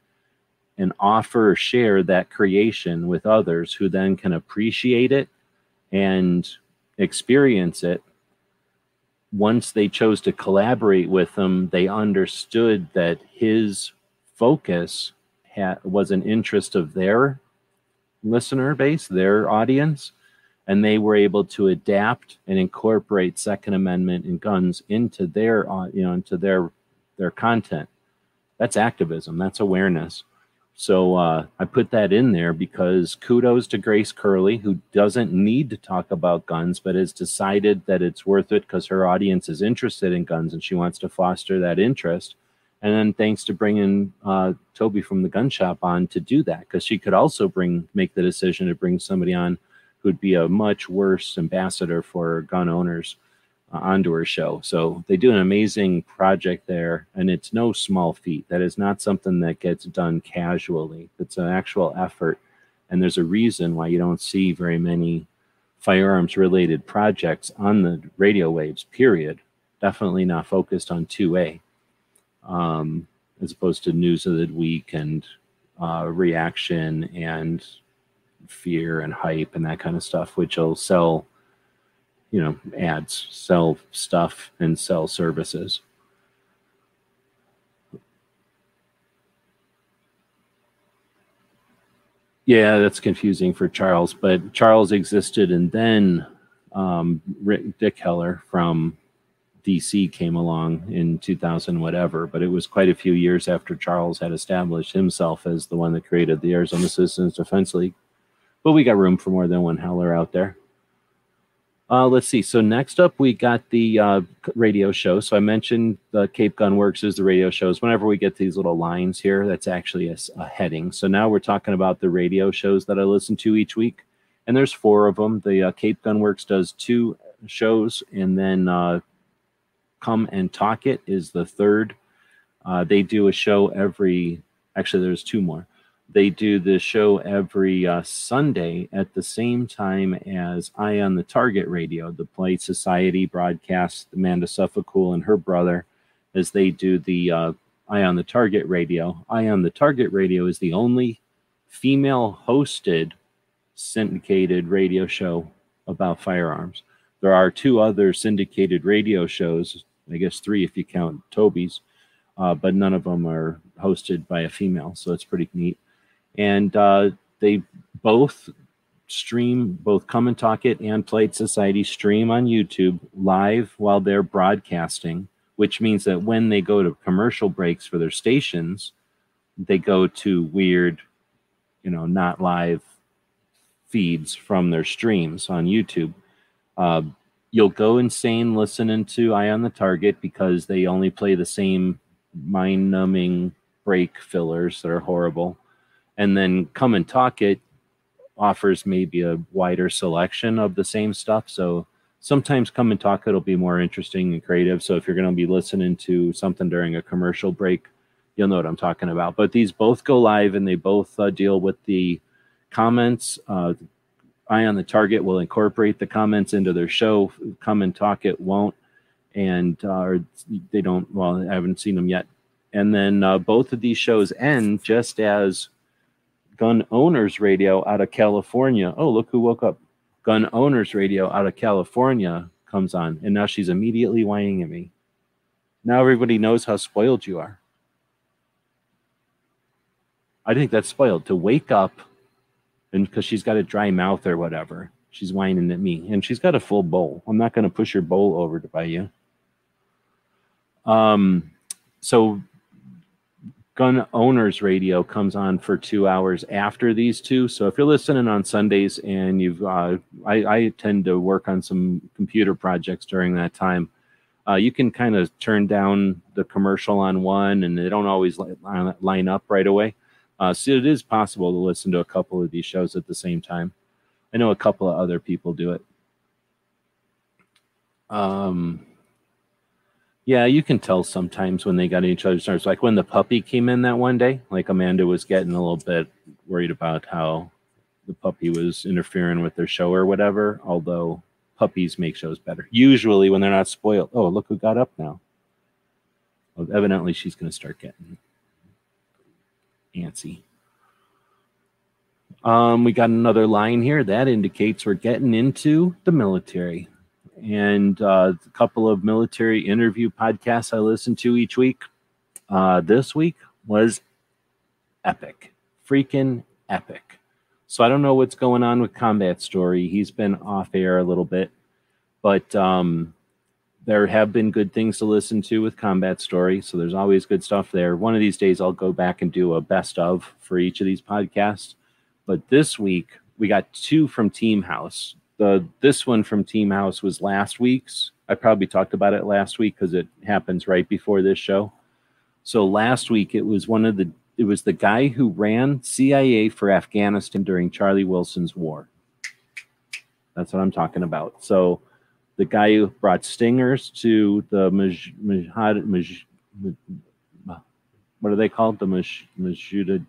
and offer share that creation with others who then can appreciate it and experience it once they chose to collaborate with him, they understood that his focus had, was an interest of their listener base, their audience, and they were able to adapt and incorporate Second Amendment and guns into their, uh, you know, into their their content. That's activism. That's awareness. So uh, I put that in there because kudos to Grace Curley, who doesn't need to talk about guns, but has decided that it's worth it because her audience is interested in guns and she wants to foster that interest. And then thanks to bringing uh, Toby from the gun shop on to do that, because she could also bring make the decision to bring somebody on who'd be a much worse ambassador for gun owners uh, onto her show. So they do an amazing project there, and it's no small feat. That is not something that gets done casually. It's an actual effort, and there's a reason why you don't see very many firearms related projects on the radio waves. Period. Definitely not focused on 2A, um, as opposed to news of the week and uh, reaction and fear and hype and that kind of stuff, which will sell you know ads sell stuff and sell services. Yeah that's confusing for charles but charles existed and then um, Rick Dick Heller from DC came along in 2000 whatever, but it was quite a few years after Charles had established himself as the one that created the Arizona Citizens Defense League but we got room for more than one howler out there. Uh, let's see. So next up, we got the uh, radio show. So I mentioned the Cape Gun Works is the radio shows. Whenever we get these little lines here, that's actually a, a, heading. So now we're talking about the radio shows that I listen to each week, and there's four of them. The uh, Cape Gun Works does two shows, and then uh, Come and Talk It is the third. Uh, they do a show every. Actually, there's two more they do the show every uh, Sunday at the same time as Eye on the Target Radio, the Polite Society broadcast. Amanda Suffecool and her brother, as they do the uh, on the Target Radio. Eye on the Target Radio is the only female hosted syndicated radio show about firearms. There are two other syndicated radio shows, I guess three if you count Toby's, uh, but none of them are hosted by a female, so it's pretty neat. And uh, they both stream both come and talk it and Polite Society stream on youtube live while they're broadcasting which means that when they go to commercial breaks for their stations they go to weird you know not live feeds from their streams on youtube uh, you'll go insane listening to eye on the target because they only play the same mind numbing break fillers that are horrible. And then come and talk it offers maybe a wider selection of the same stuff. So sometimes come and talk it'll be more interesting and creative. So if you're going to be listening to something during a commercial break you'll know what i'm talking about. But these both go live and they both uh, deal with the comments uh, eye on the target will incorporate the comments into their show come and talk it won't and uh, they don't well i haven't seen them yet and then uh, both of these shows end just as Gun Owners Radio out of California. Oh, look who woke up. Gun Owners Radio out of California comes on, and now she's immediately whining at me. Now everybody knows how spoiled you are. I think that's spoiled to wake up and because she's got a dry mouth or whatever, she's whining at me, and she's got a full bowl. I'm not going to push your bowl over to buy you. Um, so Gun Owners Radio comes on for two hours after these two. So if you're listening on Sundays and you've, uh, I, I, tend to work on some computer projects during that time. Uh, you can kind of turn down the commercial on one, and they don't always line up right away. Uh, so it is possible to listen to a couple of these shows at the same time. I know a couple of other people do it. Um, yeah, you can tell sometimes when they got each other's nerves. Like when the puppy came in that one day, like Amanda was getting a little bit worried about how the puppy was interfering with their show or whatever. Although puppies make shows better. Usually when they're not spoiled. Oh, look who got up now. Well, evidently she's going to start getting antsy. Um, we got another line here that indicates we're getting into the military and uh, a couple of military interview podcasts I listen to each week. Uh, this week was epic, freaking epic. So I don't know what's going on with Combat Story. He's been off air a little bit, but um, there have been good things to listen to with Combat Story. So there's always good stuff there. One of these days, I'll go back and do a best of for each of these podcasts. But this week, we got two from Team House the this one from Team House was last week's. I probably talked about it last week because it happens right before this show. So last week it was one of the it was the guy who ran CIA for Afghanistan during Charlie Wilson's war. That's what I'm talking about. So the guy who brought stingers to the Maj, Maj, Maj, what are they called? The Maj, Majuda.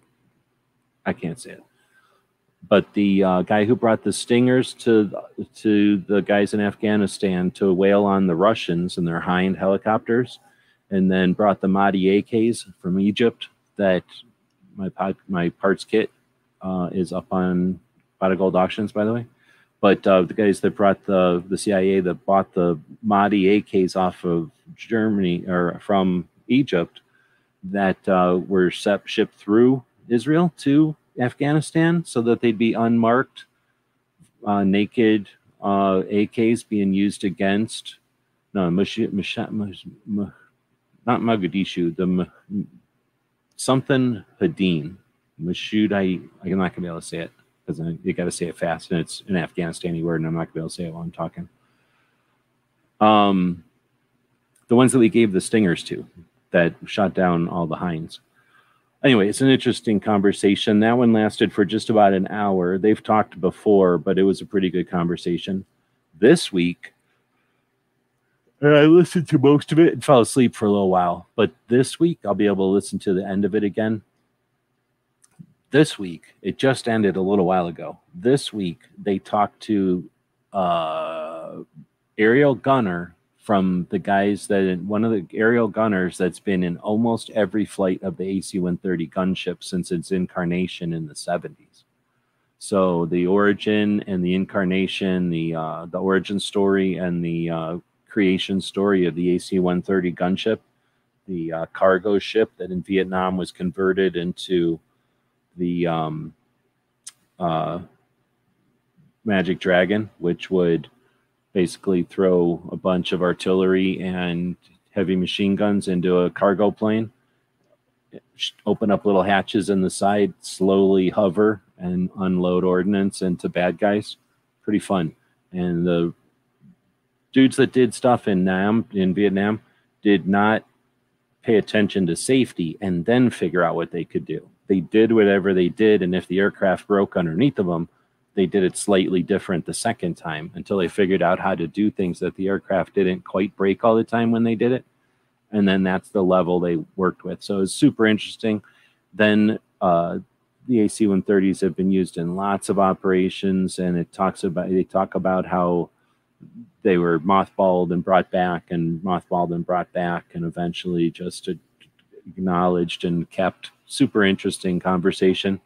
I can't say it but the uh, guy who brought the stingers to to the guys in Afghanistan to wail on the Russians and their high-end helicopters, and then brought the Maadi AKs from Egypt. That my my parts kit uh, is up on Bada Gold Auctions, by the way. But uh, the guys that brought the the CIA that bought the Maadi AKs off of Germany or from Egypt that uh, were shipped through Israel to Afghanistan so that they'd be unmarked, uh, naked uh, AKs being used against no mush, mush, mush, not Mogadishu, the something Hadin. Mashud, I, I'm not gonna be able to say it. Because you got to say it fast, and it's an Afghanistani word, and I'm not gonna be able to say it while I'm talking. Um, the ones that we gave the stingers to, that shot down all the hinds. Anyway, it's an interesting conversation. That one lasted for just about an hour. They've talked before, but it was a pretty good conversation. This week, and I listened to most of it and fell asleep for a little while. But this week, I'll be able to listen to the end of it again. This week, it just ended a little while ago. This week, they talked to uh, aerial gunner from the guys that one of the aerial gunners that's been in almost every flight of the AC-130 gunship since its incarnation in the 70s. So the origin and the incarnation, the uh, the origin story and the uh, creation story of the AC-130 gunship, the uh, cargo ship that in Vietnam was converted into the um, uh, Magic Dragon, which would basically throw a bunch of artillery and heavy machine guns into a cargo plane, open up little hatches in the side, slowly hover and unload ordnance into bad guys. Pretty fun. And the dudes that did stuff in Nam in Vietnam did not pay attention to safety and then figure out what they could do. They did whatever they did, and if the aircraft broke underneath of them, they did it slightly different the second time until they figured out how to do things that the aircraft didn't quite break all the time when they did it. And then that's the level they worked with. So it's super interesting. Then uh, the AC 130s have been used in lots of operations, and it talks about they talk about how they were mothballed and brought back, and mothballed and brought back, and eventually just acknowledged and kept. Super interesting conversation.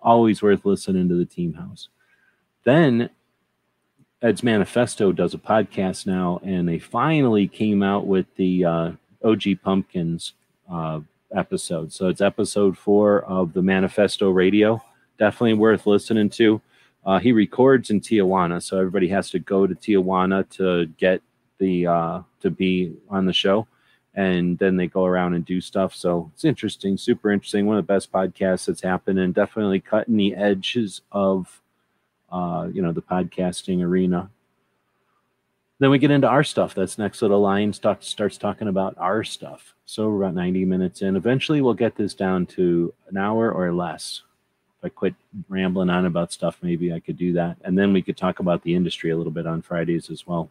Always worth listening to the team house. Then Ed's Manifesto does a podcast now, and they finally came out with the uh, OG Pumpkins uh, episode. So it's episode four of the Manifesto Radio. Definitely worth listening to. Uh, he records in Tijuana, so everybody has to go to Tijuana to get the uh, to be on the show, and then they go around and do stuff. So it's interesting, super interesting. One of the best podcasts that's happened, and definitely cutting the edges of uh, you know, the podcasting arena. Then we get into our stuff. That's next little line start, starts talking about our stuff. So we're about 90 minutes in. Eventually, we'll get this down to an hour or less. If I quit rambling on about stuff, maybe I could do that. And then we could talk about the industry a little bit on Fridays as well.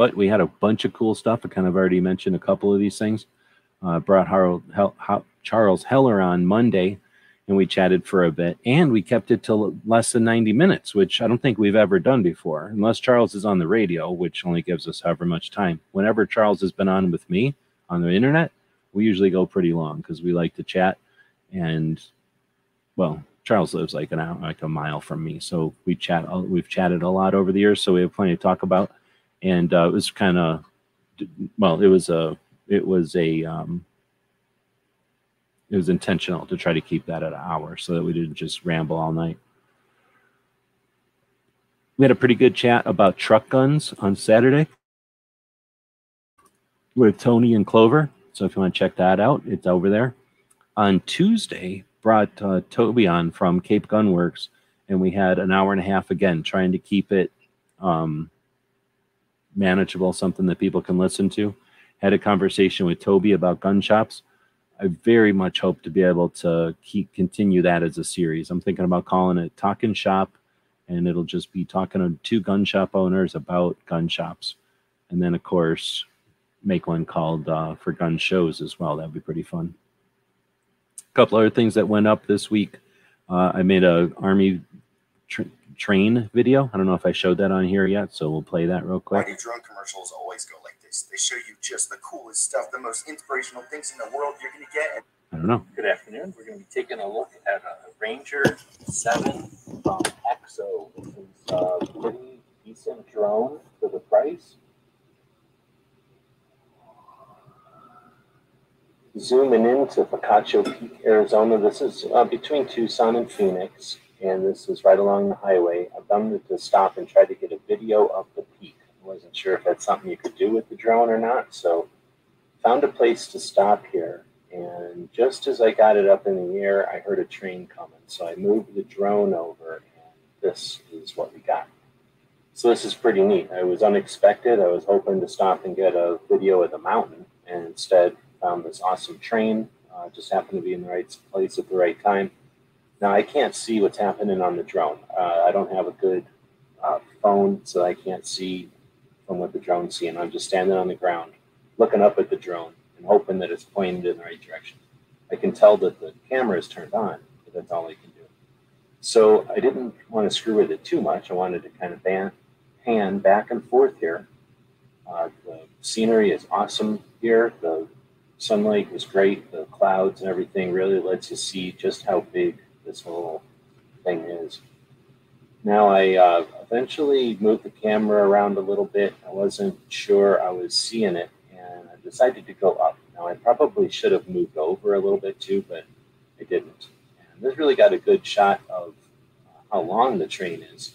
But we had a bunch of cool stuff. I kind of already mentioned a couple of these things. Uh, brought Harold, Hel, Charles Heller on Monday and we chatted for a bit and we kept it till less than 90 minutes which i don't think we've ever done before unless charles is on the radio which only gives us however much time whenever charles has been on with me on the internet we usually go pretty long because we like to chat and well charles lives like an hour like a mile from me so we chat we've chatted a lot over the years so we have plenty to talk about and uh, it was kind of well it was a it was a um, it was intentional to try to keep that at an hour so that we didn't just ramble all night. We had a pretty good chat about truck guns on Saturday with Tony and Clover. So if you want to check that out, it's over there. On Tuesday, brought uh, Toby on from Cape Gun Works, and we had an hour and a half again trying to keep it um, manageable, something that people can listen to. Had a conversation with Toby about gun shops. I very much hope to be able to keep continue that as a series. I'm thinking about calling it Talking Shop, and it'll just be talking to gun shop owners about gun shops, and then of course make one called uh, for gun shows as well. That'd be pretty fun. A couple other things that went up this week. Uh, I made a army tra- train video. I don't know if I showed that on here yet, so we'll play that real quick.
Why do drone commercials always go like this? They show you just the coolest stuff, the most inspirational things in the world you're going to get.
I don't know.
Good afternoon. We're going to be taking a look at a Ranger 7 um, from EXO. This is a pretty decent drone for the price. Zooming into Picacho Peak, Arizona. This is uh, between Tucson and Phoenix, and this is right along the highway. I've done to stop and try to get a video of the peak. I wasn't sure if that's something you could do with the drone or not, so found a place to stop here And just as I got it up in the air, I heard a train coming. So I moved the drone over, and this is what we got. So this is pretty neat. I was unexpected. I was hoping to stop and get a video of the mountain, and instead found this awesome train. Uh, just happened to be in the right place at the right time. Now I can't see what's happening on the drone. Uh, I don't have a good uh, phone, so I can't see from what the drone's seeing. I'm just standing on the ground, looking up at the drone and hoping that it's pointed in the right direction. I can tell that the camera is turned on, but that's all I can do. So I didn't want to screw with it too much. I wanted to kind of ban, pan back and forth here. Uh, the scenery is awesome here. The sunlight was great. The clouds and everything really lets you see just how big this whole thing is. Now I uh, eventually moved the camera around a little bit. I wasn't sure I was seeing it, and I decided to go up. Now I probably should have moved over a little bit too, but I didn't. And this really got a good shot of how long the train is.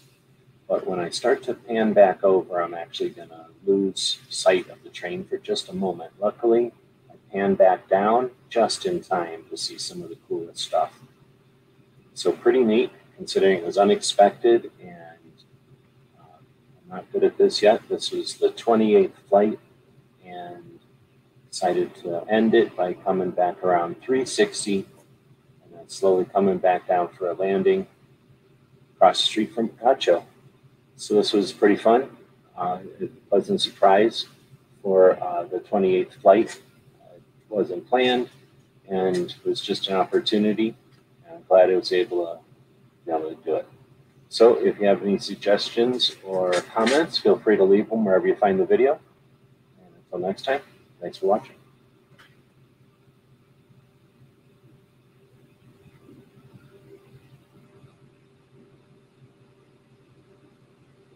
But when I start to pan back over, I'm actually going to lose sight of the train for just a moment. Luckily, I pan back down just in time to see some of the coolest stuff. So pretty neat considering it was unexpected and uh, I'm not good at this yet. This was the 28th flight and decided to end it by coming back around 360 and then slowly coming back down for a landing across the street from Picacho. So this was pretty fun. Uh, a pleasant surprise for uh, the 28th flight. Uh, it wasn't planned and was just an opportunity glad I was able to be able to do it. So if you have any suggestions or comments, feel free to leave them wherever you find the video. And until next time, thanks for watching.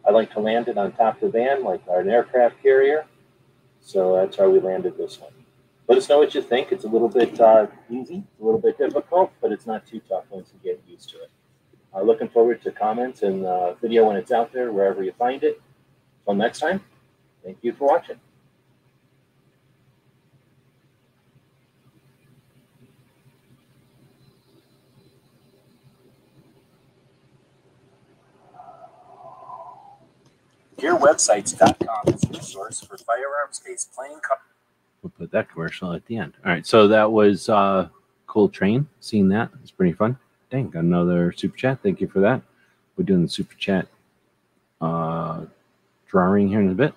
I like to land it on top of the van like an aircraft carrier. So that's how we landed this one. Let us know what you think. It's a little bit uh, easy, a little bit difficult, but it's not too tough once you get used to it. Uh, looking forward to comments and uh, video when it's out there, wherever you find it. Until next time, thank you for watching.
GearWebsites.com is your source for firearms case playing cards.
We'll put that commercial at the end. All right, so that was uh, cool train. Seeing that, it's pretty fun. Dang, got another super chat. Thank you for that. We're doing the super chat uh, drawing here in a bit.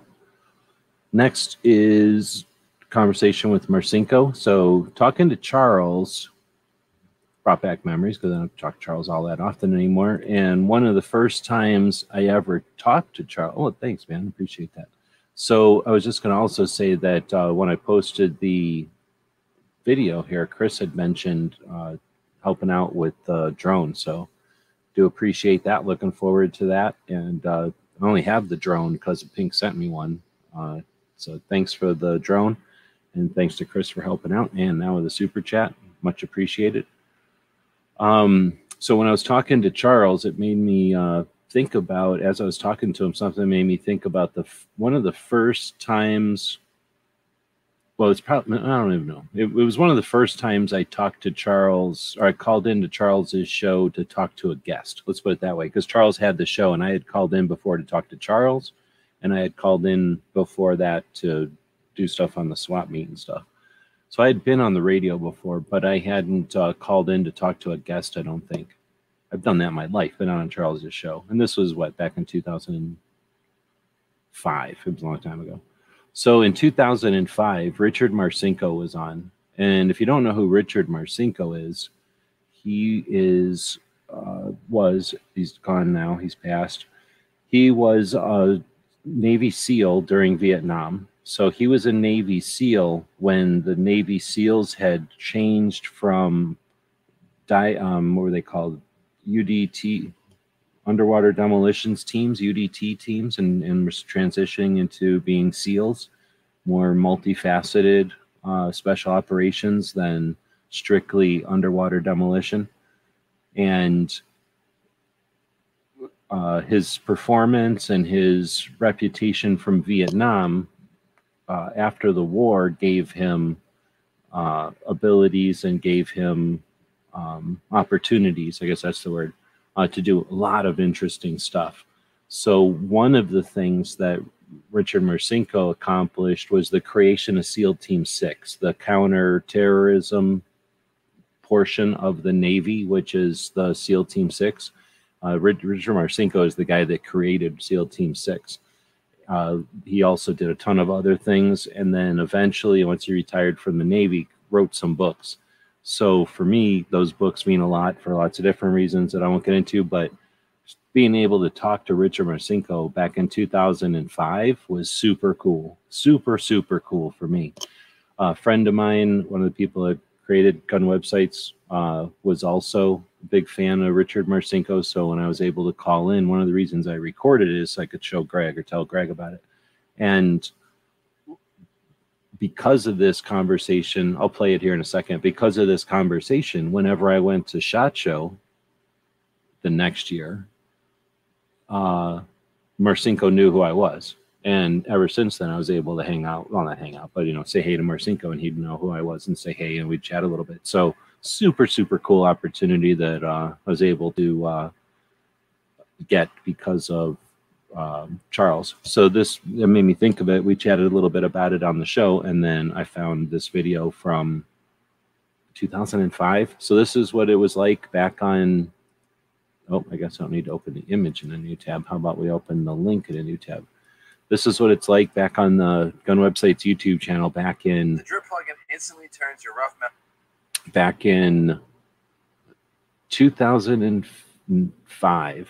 Next is conversation with Marcinko. So talking to Charles brought back memories because I don't talk to Charles all that often anymore. And one of the first times I ever talked to Charles, oh, thanks, man, appreciate that. So I was just going to also say that uh, when I posted the video here, Chris had mentioned uh, helping out with the drone. So do appreciate that. Looking forward to that. And uh, I only have the drone because Pink sent me one. Uh, so thanks for the drone, and thanks to Chris for helping out. And now with the super chat, much appreciated. Um, so when I was talking to Charles, it made me uh, think about as I was talking to him. Something made me think about the one of the first times. Well, it's probably I don't even know. It, it was one of the first times I talked to Charles, or I called into Charles's show to talk to a guest. Let's put it that way, because Charles had the show, and I had called in before to talk to Charles, and I had called in before that to do stuff on the swap meet and stuff. So I had been on the radio before, but I hadn't uh, called in to talk to a guest. I don't think. I've done that in my life, but not on Charles's show. And this was what back in 2005. It was a long time ago. So in 2005, Richard Marcinko was on, and if you don't know who Richard Marcinko is, he is uh, was he's gone now. He's passed. He was a Navy SEAL during Vietnam. So he was a Navy SEAL when the Navy SEALs had changed from di um what were they called UDT underwater demolitions teams, UDT teams, and, and was transitioning into being SEALs, more multifaceted uh, special operations than strictly underwater demolition. And uh, his performance and his reputation from Vietnam uh, after the war gave him uh, abilities and gave him um, opportunities. I guess that's the word uh, to do a lot of interesting stuff. So one of the things that Richard Marcinko accomplished was the creation of SEAL Team Six, the counterterrorism portion of the Navy, which is the SEAL Team Six. Uh, Richard Marcinko is the guy that created SEAL Team Six. Uh, he also did a ton of other things, and then eventually, once he retired from the Navy, wrote some books. So for me, those books mean a lot for lots of different reasons that I won't get into. But being able to talk to Richard Marcinko back in 2005 was super cool, super super cool for me. A friend of mine, one of the people that created gun websites, uh, was also a big fan of Richard Marcinko. So when I was able to call in, one of the reasons I recorded it is so I could show Greg or tell Greg about it. And because of this conversation, I'll play it here in a second. Because of this conversation, whenever I went to Shot Show the next year, uh, Marcinko knew who I was. And ever since then, I was able to hang out, well, not hang out, but, you know, say hey to Marcinko and he'd know who I was and say hey and we'd chat a little bit. So, super, super cool opportunity that uh, I was able to uh, get because of um, Charles. So, this it made me think of it. We chatted a little bit about it on the show. And then I found this video from 2005. So, this is what it was like back on Oh, I guess I don't need to open the image in a new tab. How about we open the link in a new tab? This is what it's like back on the Gun Websites YouTube channel back in.
The drip plugin instantly turns your rough metal.
Back in 2005,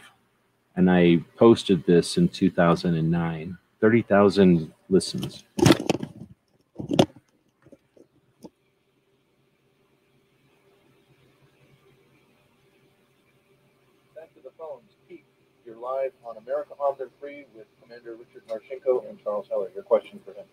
and I posted this in 2009. 30,000 listens. Back to the phones.
Pete, you're live on America Armed and Free with Commander Richard Marcinko and Charles Heller. Your question for him.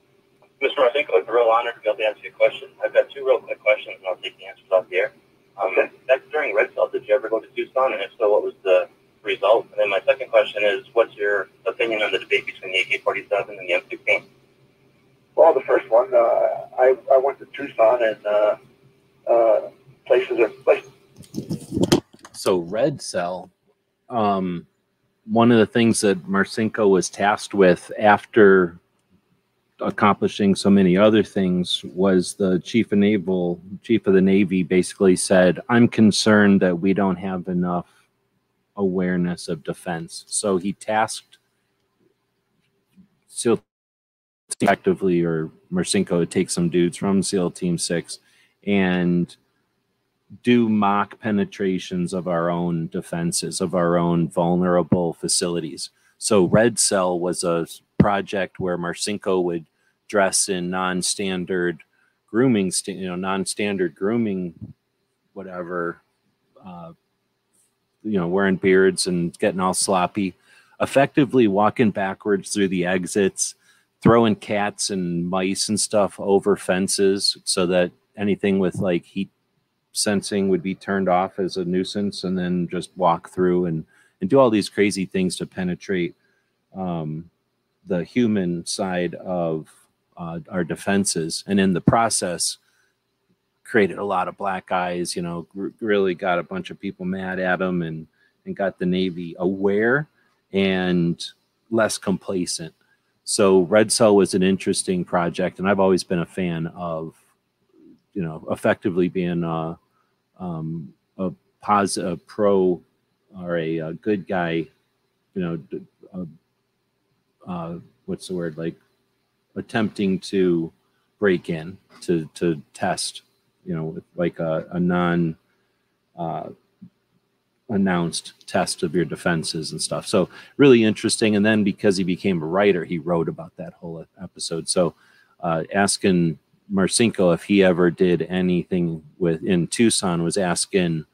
Mr. Marcinko, it's a real honor to be able to answer your question. I've got two real quick questions, and I'll take the answers off the air. Um, okay. That's during Red Cell. Did you ever go to Tucson? And if so, what was the result? And then my second question is, what's your opinion on the debate between the AK-47 and the M16?
Well, the first one, uh, I, I went to Tucson, and uh, uh, places are places.
So Red Cell, um, one of the things that Marcinko was tasked with after accomplishing so many other things was the chief of naval chief of the navy basically said i'm concerned that we don't have enough awareness of defense so he tasked seal effectively or Marcinko to take some dudes from seal team 6 and do mock penetrations of our own defenses, of our own vulnerable facilities. So Red Cell was a project where Marcinko would dress in non-standard grooming, you know, non-standard grooming, whatever, uh, you know, wearing beards and getting all sloppy, effectively walking backwards through the exits, throwing cats and mice and stuff over fences so that anything with like heat sensing would be turned off as a nuisance and then just walk through and, and do all these crazy things to penetrate um, the human side of uh, our defenses. And in the process, created a lot of black eyes, you know, really got a bunch of people mad at him and, and got the Navy aware and less complacent. So Red Cell was an interesting project, and I've always been a fan of you know, effectively being a, um, a positive, pro, or a, a, good guy, you know, uh, uh, what's the word like attempting to break in to to test, you know, like a, a non uh, announced test of your defenses and stuff. So really interesting. And then because he became a writer, he wrote about that whole episode. So uh, asking Marcinko, if he ever did anything with in Tucson, was asking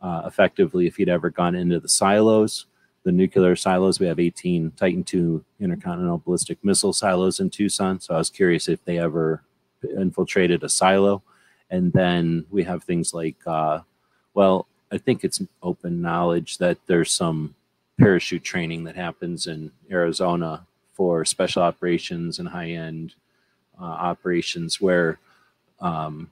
uh, effectively if he'd ever gone into the silos, the nuclear silos. We have 18 Titan II intercontinental ballistic missile silos in Tucson. So I was curious if they ever infiltrated a silo. And then we have things like, uh, well, I think it's open knowledge that there's some parachute training that happens in Arizona for special operations and high end uh, operations where um,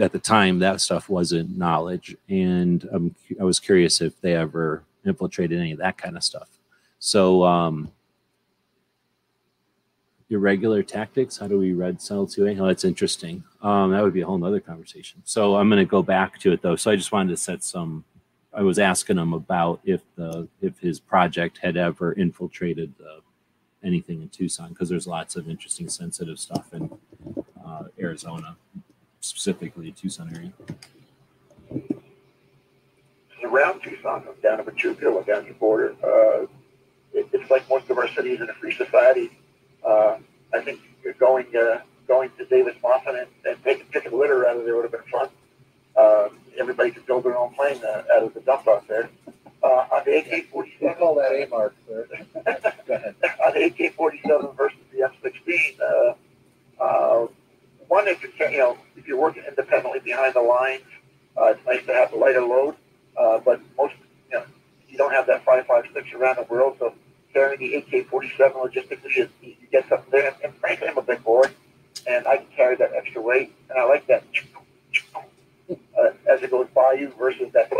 at the time that stuff wasn't knowledge, and um, I was curious if they ever infiltrated any of that kind of stuff. So, um, irregular tactics. How do we red cell 2A? Oh, that's interesting. Um, that would be a whole nother conversation. So I'm going to go back to it though. So I just wanted to set some. I was asking him about if the if his project had ever infiltrated the, anything in Tucson because there's lots of interesting sensitive stuff in uh, Arizona, specifically Tucson area.
Around Tucson, down to Pachuca, down the border, uh, it, it's like most of our cities in a free society uh, I think going uh, going to Davis Monthan and, and taking chicken litter out of there would have been fun. Uh, everybody could build their own plane uh, out of the dump out there. Uh, on the AK-47,
call that A mark, sir. *laughs* Go ahead.
on the AK-47 versus the M16, uh, uh, one if you can, you know, if you're working independently behind the lines, uh, it's nice to have a lighter load. Uh, but most, you know, you don't have that 5.56 around the world, so carrying the AK-47 logistically is you get something there. And frankly, I'm a big boy, and I can carry that extra weight, and I like that uh, as it goes by you versus that.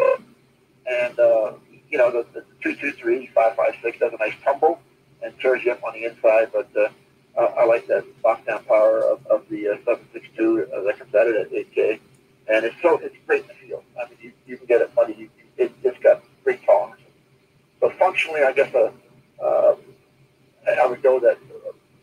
And uh, you know, the, the two two three five five six does a nice tumble and tears you up on the inside, but uh, uh, I like that lockdown power of, of the uh, 762 uh, that comes out of that AK, and it's so it's great in the field. I mean, you, you can get it. You, it, it's got great tolerance. So functionally, I guess a uh, I would go that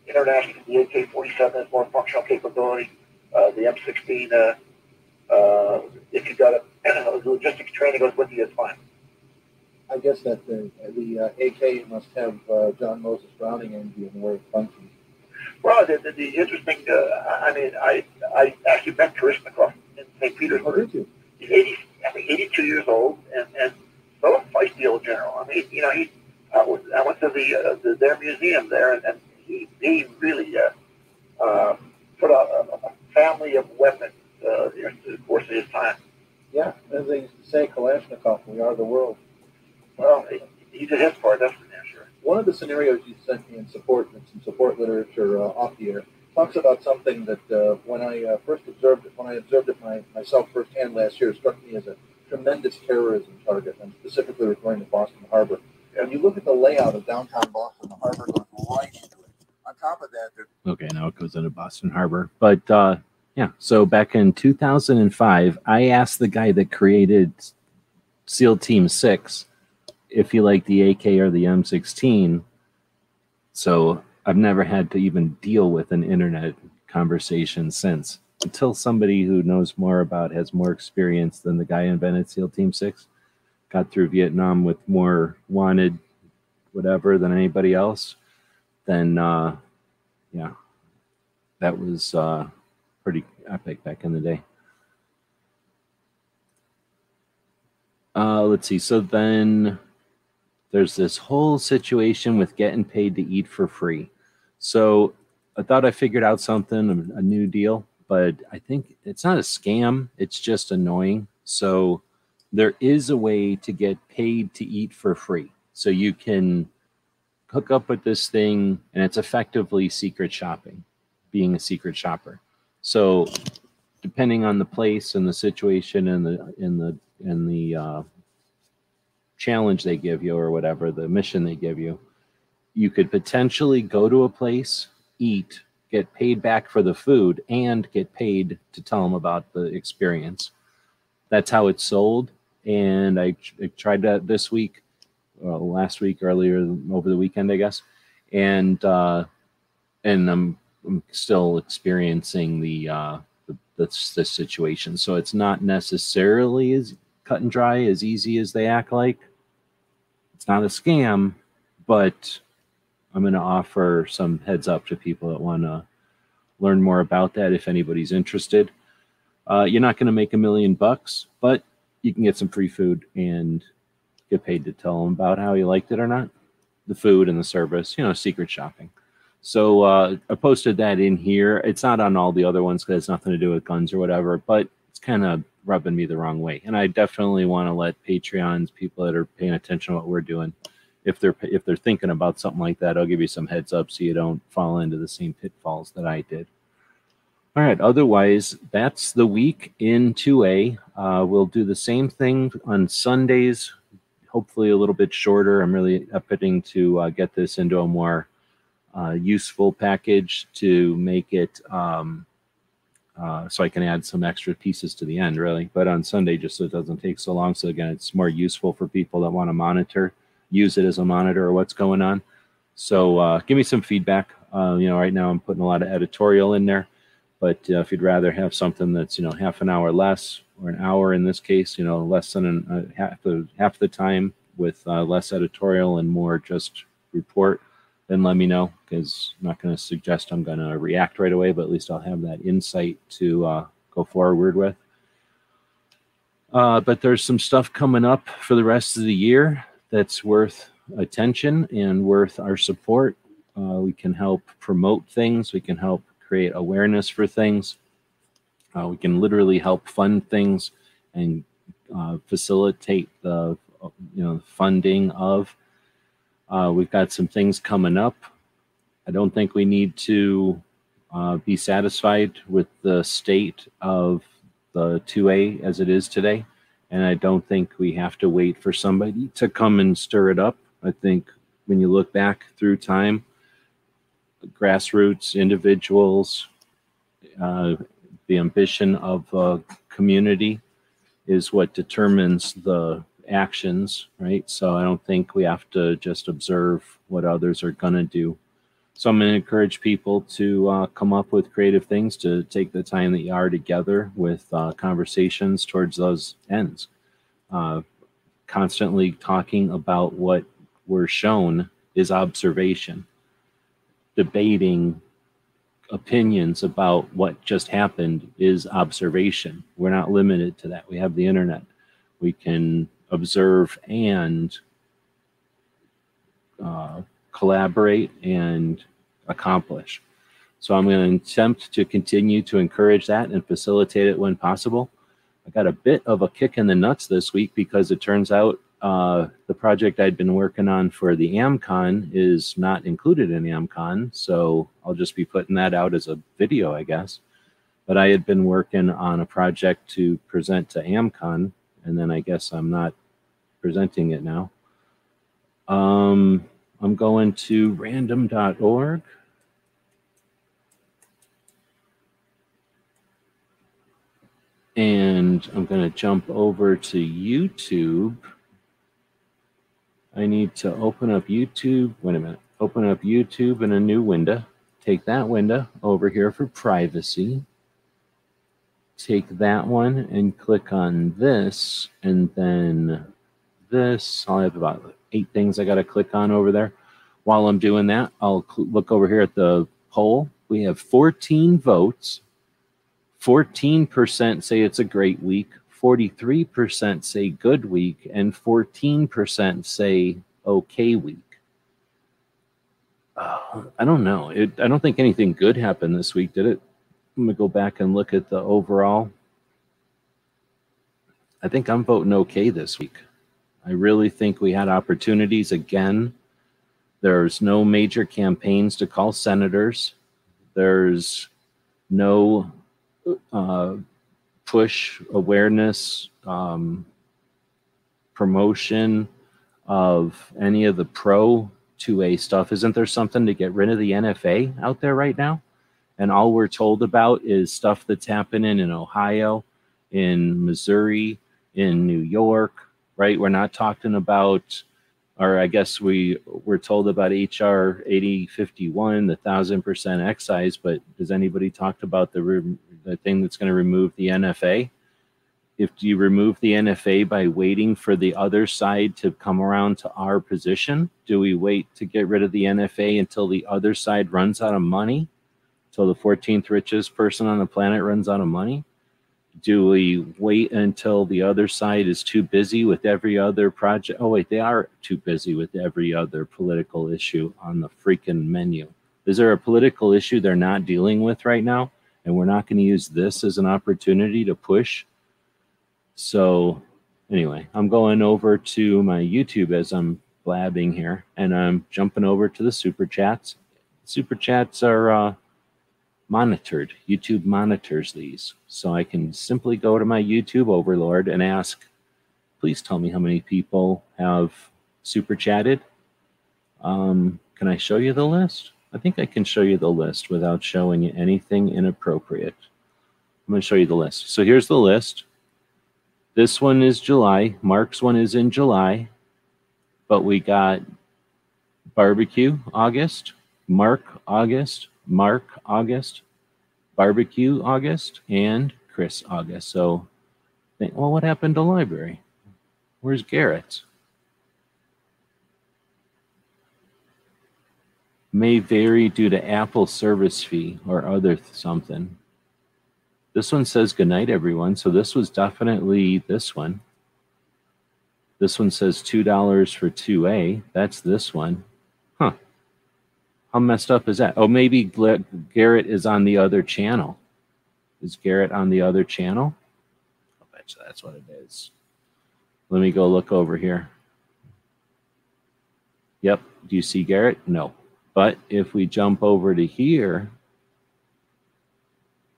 internationally the AK-47 has more functional capability. Uh, the M16, uh, uh, if you've got a, *clears throat* a logistics training goes with you, it's fine.
I guess that the, the uh, AK must have uh, John Moses Browning engine where it functions.
Well, the, the, the interesting, uh, I mean, I I actually met Kalashnikov in St. Petersburg.
Oh, did you?
He's 80, I think 82 years old and, and so feisty old general. I mean, you know, he I, was, I went to the, uh, the their museum there, and, and he, he really uh, uh, put a, a family of weapons uh, during the course of his time.
Yeah, as they say, Kalashnikov, we are the world.
Well, he, he did his part, that's for damn sure.
One of the scenarios you sent me in support, in some support literature uh, off the air, talks about something that uh, when I uh, first observed it, when I observed it my, myself firsthand last year, struck me as a tremendous terrorism target. I'm specifically referring to Boston Harbor. When you look at the layout of downtown Boston, the harbor goes right into it. On top of that, there,
Okay, now it goes into Boston Harbor. But uh, yeah, so back in 2005, I asked the guy that created SEAL Team 6 if he liked the AK or the M16. So I've never had to even deal with an internet conversation since until somebody who knows more about has more experience than the guy who invented SEAL Team 6 got through Vietnam with more wanted whatever than anybody else, then uh, yeah, that was uh, pretty epic back in the day. Uh, let's see. So then there's this whole situation with getting paid to eat for free. So I thought I figured out something, a new deal, but I think it's not a scam. It's just annoying. So there is a way to get paid to eat for free. So you can hook up with this thing, and it's effectively secret shopping, being a secret shopper. So depending on the place and the situation and the in the in the uh, challenge they give you or whatever the mission they give you, you could potentially go to a place, eat, get paid back for the food, and get paid to tell them about the experience. That's how it's sold and I, I tried that this week, uh, last week, earlier over the weekend, I guess, and uh, and I'm, I'm still experiencing the, uh, the this situation. So it's not necessarily as cut and dry, as easy as they act like. It's not a scam, but I'm going to offer some heads up to people that want to learn more about that if anybody's interested. Uh, you're not going to make a million bucks, but you can get some free food and get paid to tell them about how you liked it or not. The food and the service, you know, secret shopping. So uh, I posted that in here. It's not on all the other ones because it's nothing to do with guns or whatever, but it's kind of rubbing me the wrong way. And I definitely want to let Patreons, people that are paying attention to what we're doing, if they're if they're thinking about something like that, I'll give you some heads up so you don't fall into the same pitfalls that I did. All right. Otherwise, that's the week in 2A. Uh, we'll do the same thing on Sundays, hopefully a little bit shorter. I'm really upping to uh, get this into a more uh, useful package to make it um, uh, so I can add some extra pieces to the end, really. But on Sunday, just so it doesn't take so long. So again, it's more useful for people that want to monitor, use it as a monitor or what's going on. So uh, give me some feedback. Uh, you know, right now I'm putting a lot of editorial in there, but uh, if you'd rather have something that's you know half an hour less or an hour in this case, you know, less than an, uh, half the half the time with uh, less editorial and more just report, then let me know because I'm not going to suggest I'm going to react right away, but at least I'll have that insight to uh, go forward with. Uh, but there's some stuff coming up for the rest of the year that's worth attention and worth our support. Uh, we can help promote things. We can help create awareness for things. Uh, we can literally help fund things and uh, facilitate the you know funding of. Uh, we've got some things coming up. I don't think we need to uh, be satisfied with the state of the 2A as it is today. And I don't think we have to wait for somebody to come and stir it up. I think when you look back through time, grassroots individuals, uh, the ambition of a community is what determines the actions, right? So I don't think we have to just observe what others are going to do. So I'm going to encourage people to uh, come up with creative things to take the time that you are together with uh, conversations towards those ends. Uh, constantly talking about what we're shown is observation. Debating opinions about what just happened is observation. We're not limited to that. We have the internet. We can observe and uh, collaborate and accomplish. So I'm going to attempt to continue to encourage that and facilitate it when possible. I got a bit of a kick in the nuts this week because it turns out uh, the project I'd been working on for the AmCon is not included in AmCon. So I'll just be putting that out as a video, I guess. But I had been working on a project to present to AmCon, and then I guess I'm not presenting it now. Um, I'm going to random.org. And I'm going to jump over to YouTube. I need to open up YouTube. Wait a minute. Open up YouTube in a new window. Take that window over here for privacy. Take that one and click on this, and then this. I'll have about eight things I got to click on over there. While I'm doing that, I'll look over here at the poll. We have 14 votes 14% say it's a great week, 43% say good week, and 14% say okay week. Uh, I don't know. It, I don't think anything good happened this week, did it? I'm going to go back and look at the overall. I think I'm voting okay this week. I really think we had opportunities again. There's no major campaigns to call senators. There's no uh, push awareness, um, promotion of any of the pro 2A stuff. Isn't there something to get rid of the NFA out there right now? And all we're told about is stuff that's happening in Ohio, in Missouri, in New York, right? We're not talking about or I guess we were told about HR 8051, the thousand percent excise, but has anybody talked about the the thing that's going to remove the NFA? If you remove the NFA by waiting for the other side to come around to our position, do we wait to get rid of the NFA until the other side runs out of money? Until the 14th richest person on the planet runs out of money? do we wait until the other side is too busy with every other project? Oh, wait, they are too busy with every other political issue on the freaking menu. Is there a political issue they're not dealing with right now? And we're not going to use this as an opportunity to push. So, anyway, I'm going over to my YouTube as I'm blabbing here, and I'm jumping over to the super chats. Super chats are uh, monitored. YouTube monitors these. So I can simply go to my YouTube overlord and ask, please tell me how many people have super chatted. Um, can I show you the list? I think I can show you the list without showing you anything inappropriate. I'm going to show you the list. So here's the list. This one is July. Mark's one is in July. But we got barbecue August, Mark August, Mark August, barbecue August, and Chris August. So, think, well, what happened to library? Where's Garrett? May vary due to Apple service fee or other something. This one says goodnight, everyone. So this was definitely this one. This one says $2 for 2A. That's this one. Huh. How messed up is that? Oh, maybe Garrett is on the other channel. Is Garrett on the other channel? I bet you that's what it is. Let me go look over here. Yep. Do you see Garrett? No. But if we jump over to here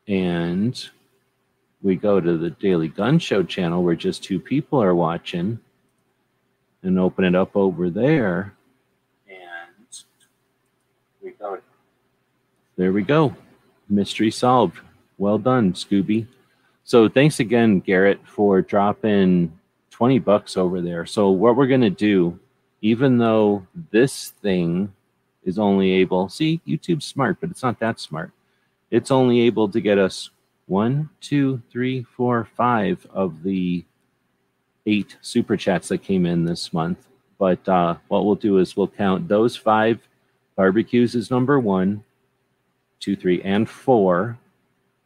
and we go to the Daily Gun Show channel where just two people are watching and open it up over there and we go. There we go. Mystery solved. Well done scooby. So thanks again garrett for dropping 20 bucks over there. So what we're going to do even though this thing is only able see youtube's smart but it's not that smart. It's only able to get us one two three four five of the eight super chats that came in this month. But uh, what we'll do is we'll count those five barbecues as number one two three and four.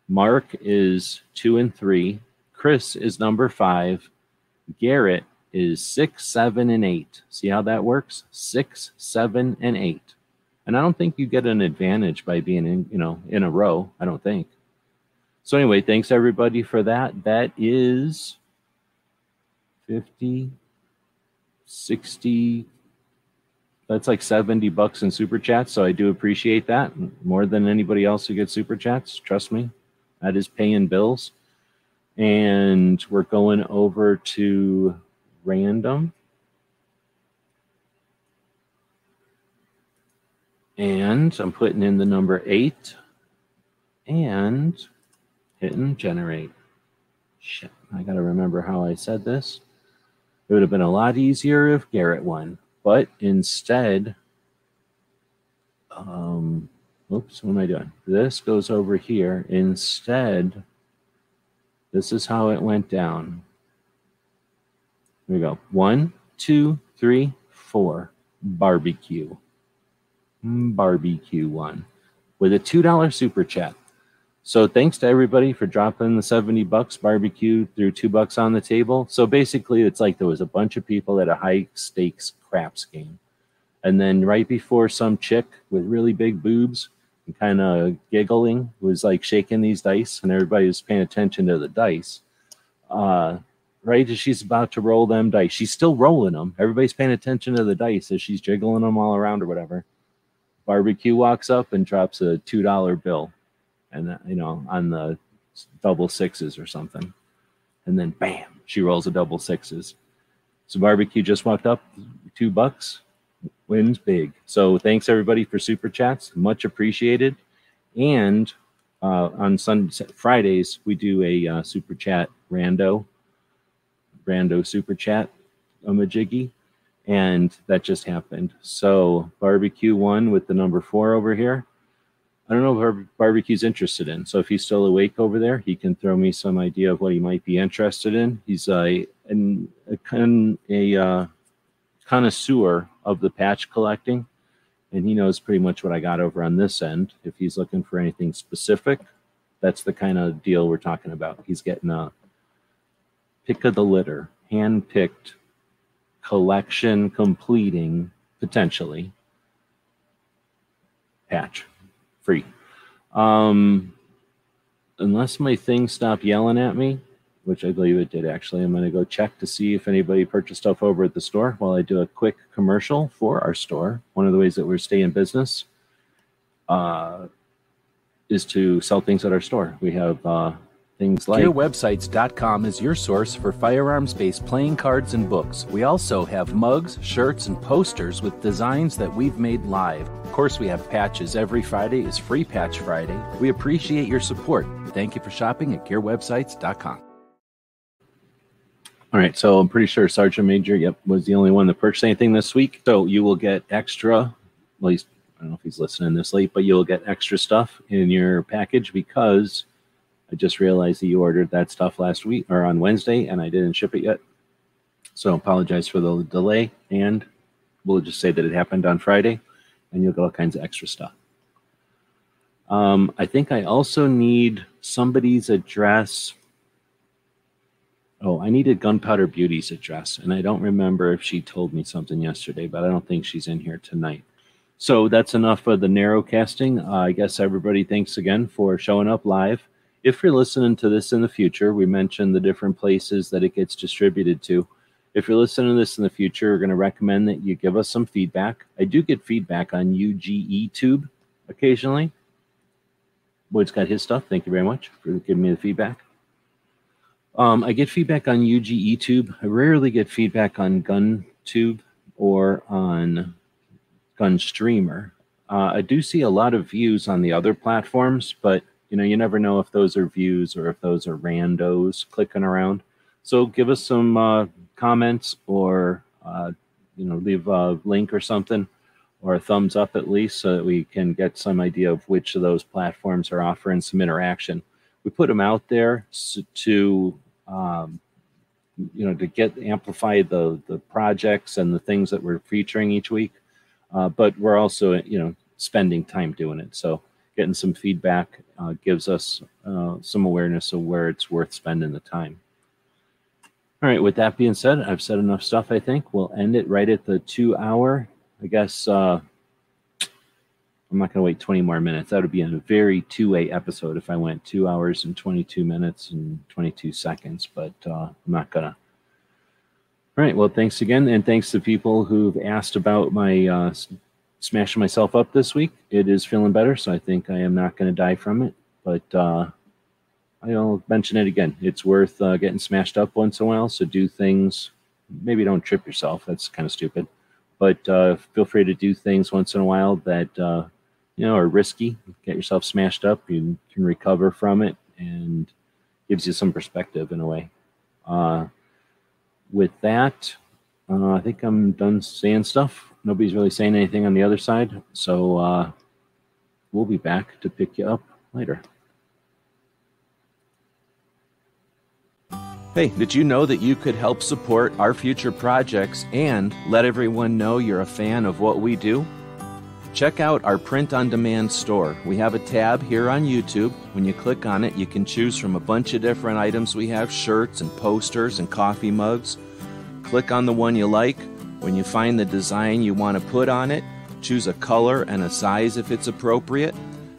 Mark is two and three. Chris is number five. Garrett is six seven and eight. See how that works? Six seven and eight and I don't think you get an advantage by being in, you know, in a row. I don't think. So anyway, thanks everybody for that. That is 50, 60, that's like 70 bucks in super chats. So I do appreciate that more than anybody else who gets super chats. Trust me, that is paying bills. And we're going over to random. And I'm putting in the number eight and hitting generate. Shit, I got to remember how I said this. It would have been a lot easier if Garrett won, but instead, um, oops, what am I doing? This goes over here. Instead, this is how it went down. Here we go. One, two, three, four. Barbecue barbecue one with a $2 super chat. So thanks to everybody for dropping the 70 bucks barbecue through two bucks on the table. So basically it's like there was a bunch of people at a high stakes craps game. And then right before some chick with really big boobs and kind of giggling was like shaking these dice and everybody was paying attention to the dice. Uh, right as she's about to roll them dice, she's still rolling them. Everybody's paying attention to the dice as she's jiggling them all around or whatever barbecue walks up and drops a two dollar bill, and you know on the double sixes or something, and then bam, she rolls a double sixes. So barbecue just walked up two bucks, wins big. So thanks everybody for super chats, much appreciated. And uh, on Sunday, Fridays we do a uh, super chat rando, rando super chat, a majiggy and that just happened. So barbecue one with the number four over here. I don't know if barbecue's interested in. So if he's still awake over there, he can throw me some idea of what he might be interested in. He's a an, a, a uh, connoisseur of the patch collecting, and he knows pretty much what I got over on this end. If he's looking for anything specific, that's the kind of deal we're talking about. He's getting a pick of the litter, hand picked collection completing potentially patch free. Um, unless my thing stopped yelling at me, which I believe it did actually, I'm going to go check to see if anybody purchased stuff over at the store while I do a quick commercial for our store. One of the ways that we're staying in business uh, is to sell things at our store. We have uh, things like
GearWebsites.com is your source for firearms based playing cards and books. We also have mugs, shirts, and posters with designs that we've made live. Of course, we have patches. Every Friday is Free Patch Friday. We appreciate your support. Thank you for shopping at GearWebsites.com.
All right, so I'm pretty sure Sergeant Major, yep, was the only one that purchased anything this week. So you will get extra, at least I don't know if he's listening this late, but you'll get extra stuff in your package because I just realized that you ordered that stuff last week or on Wednesday and I didn't ship it yet. So apologize for the delay. And we'll just say that it happened on Friday and you'll get all kinds of extra stuff. Um, I think I also need somebody's address Oh, I needed Gunpowder Beauty's address, and I don't remember if she told me something yesterday, but I don't think she's in here tonight. So that's enough of the narrow casting. Uh, I guess everybody thanks again for showing up live. If you're listening to this in the future, we mentioned the different places that it gets distributed to. If you're listening to this in the future, we're going to recommend that you give us some feedback. I do get feedback on UGE Tube occasionally. Boyd's got his stuff. Thank you very much for giving me the feedback. Um, I get feedback on UGE Tube. I rarely get feedback on GunTube or on GunStreamer. Uh, I do see a lot of views on the other platforms, but you know you never know if those are views or if those are randos clicking around. So give us some uh, comments or uh, you know leave a link or something or a thumbs up at least so that we can get some idea of which of those platforms are offering some interaction. We put them out there to um, you know to get amplify the the projects and the things that we're featuring each week. Uh, but we're also you know spending time doing it. So getting some feedback uh, gives us uh, some awareness of where it's worth spending the time all right with that being said i've said enough stuff i think we'll end it right at the two hour i guess uh, I'm not going to wait 20 more minutes. That would be a very two-way episode if I went two hours and 22 minutes and 22 seconds, but uh, I'm not going to. All right. Well, thanks again. And thanks to people who've asked about my uh, smashing myself up this week. It is feeling better, so I think I am not going to die from it. But uh, I'll mention it again. It's worth uh, getting smashed up once in a while. So do things. Maybe don't trip yourself. That's kind of stupid. But uh, feel free to do things once in a while that uh, you know, are risky. Get yourself smashed up, you can recover from it, and gives you some perspective in a way. Uh, with that, uh, I think I'm done saying stuff. Nobody's really saying anything on the other side, so uh, we'll be back to pick you up later.
Hey, did you know that you could help support our future projects and let everyone know you're a fan of what we do? Check out our print on demand store. We have a tab here on YouTube. When you click on it, you can choose from a bunch of different items. We have shirts and posters and coffee mugs. Click on the one you like. When you find the design you want to put on it, choose a color and a size if it's appropriate.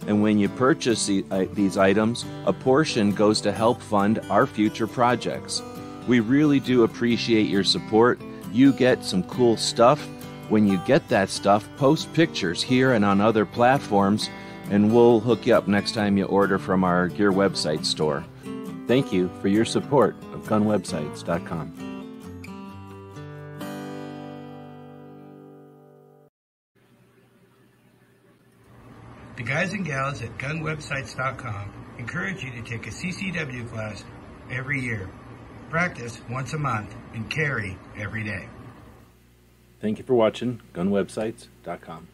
And when you purchase uh, these items, a portion goes to help fund our future projects. We really do appreciate your support. You get some cool stuff when you get that stuff, post pictures here and on other platforms, and we'll hook you up next time you order from our Gear Website store. Thank you for your support of gunwebsites.com.
The guys and gals at gunwebsites.com encourage you to take a CCW class every year, practice once a month, and carry every day.
Thank you for watching gunwebsites.com.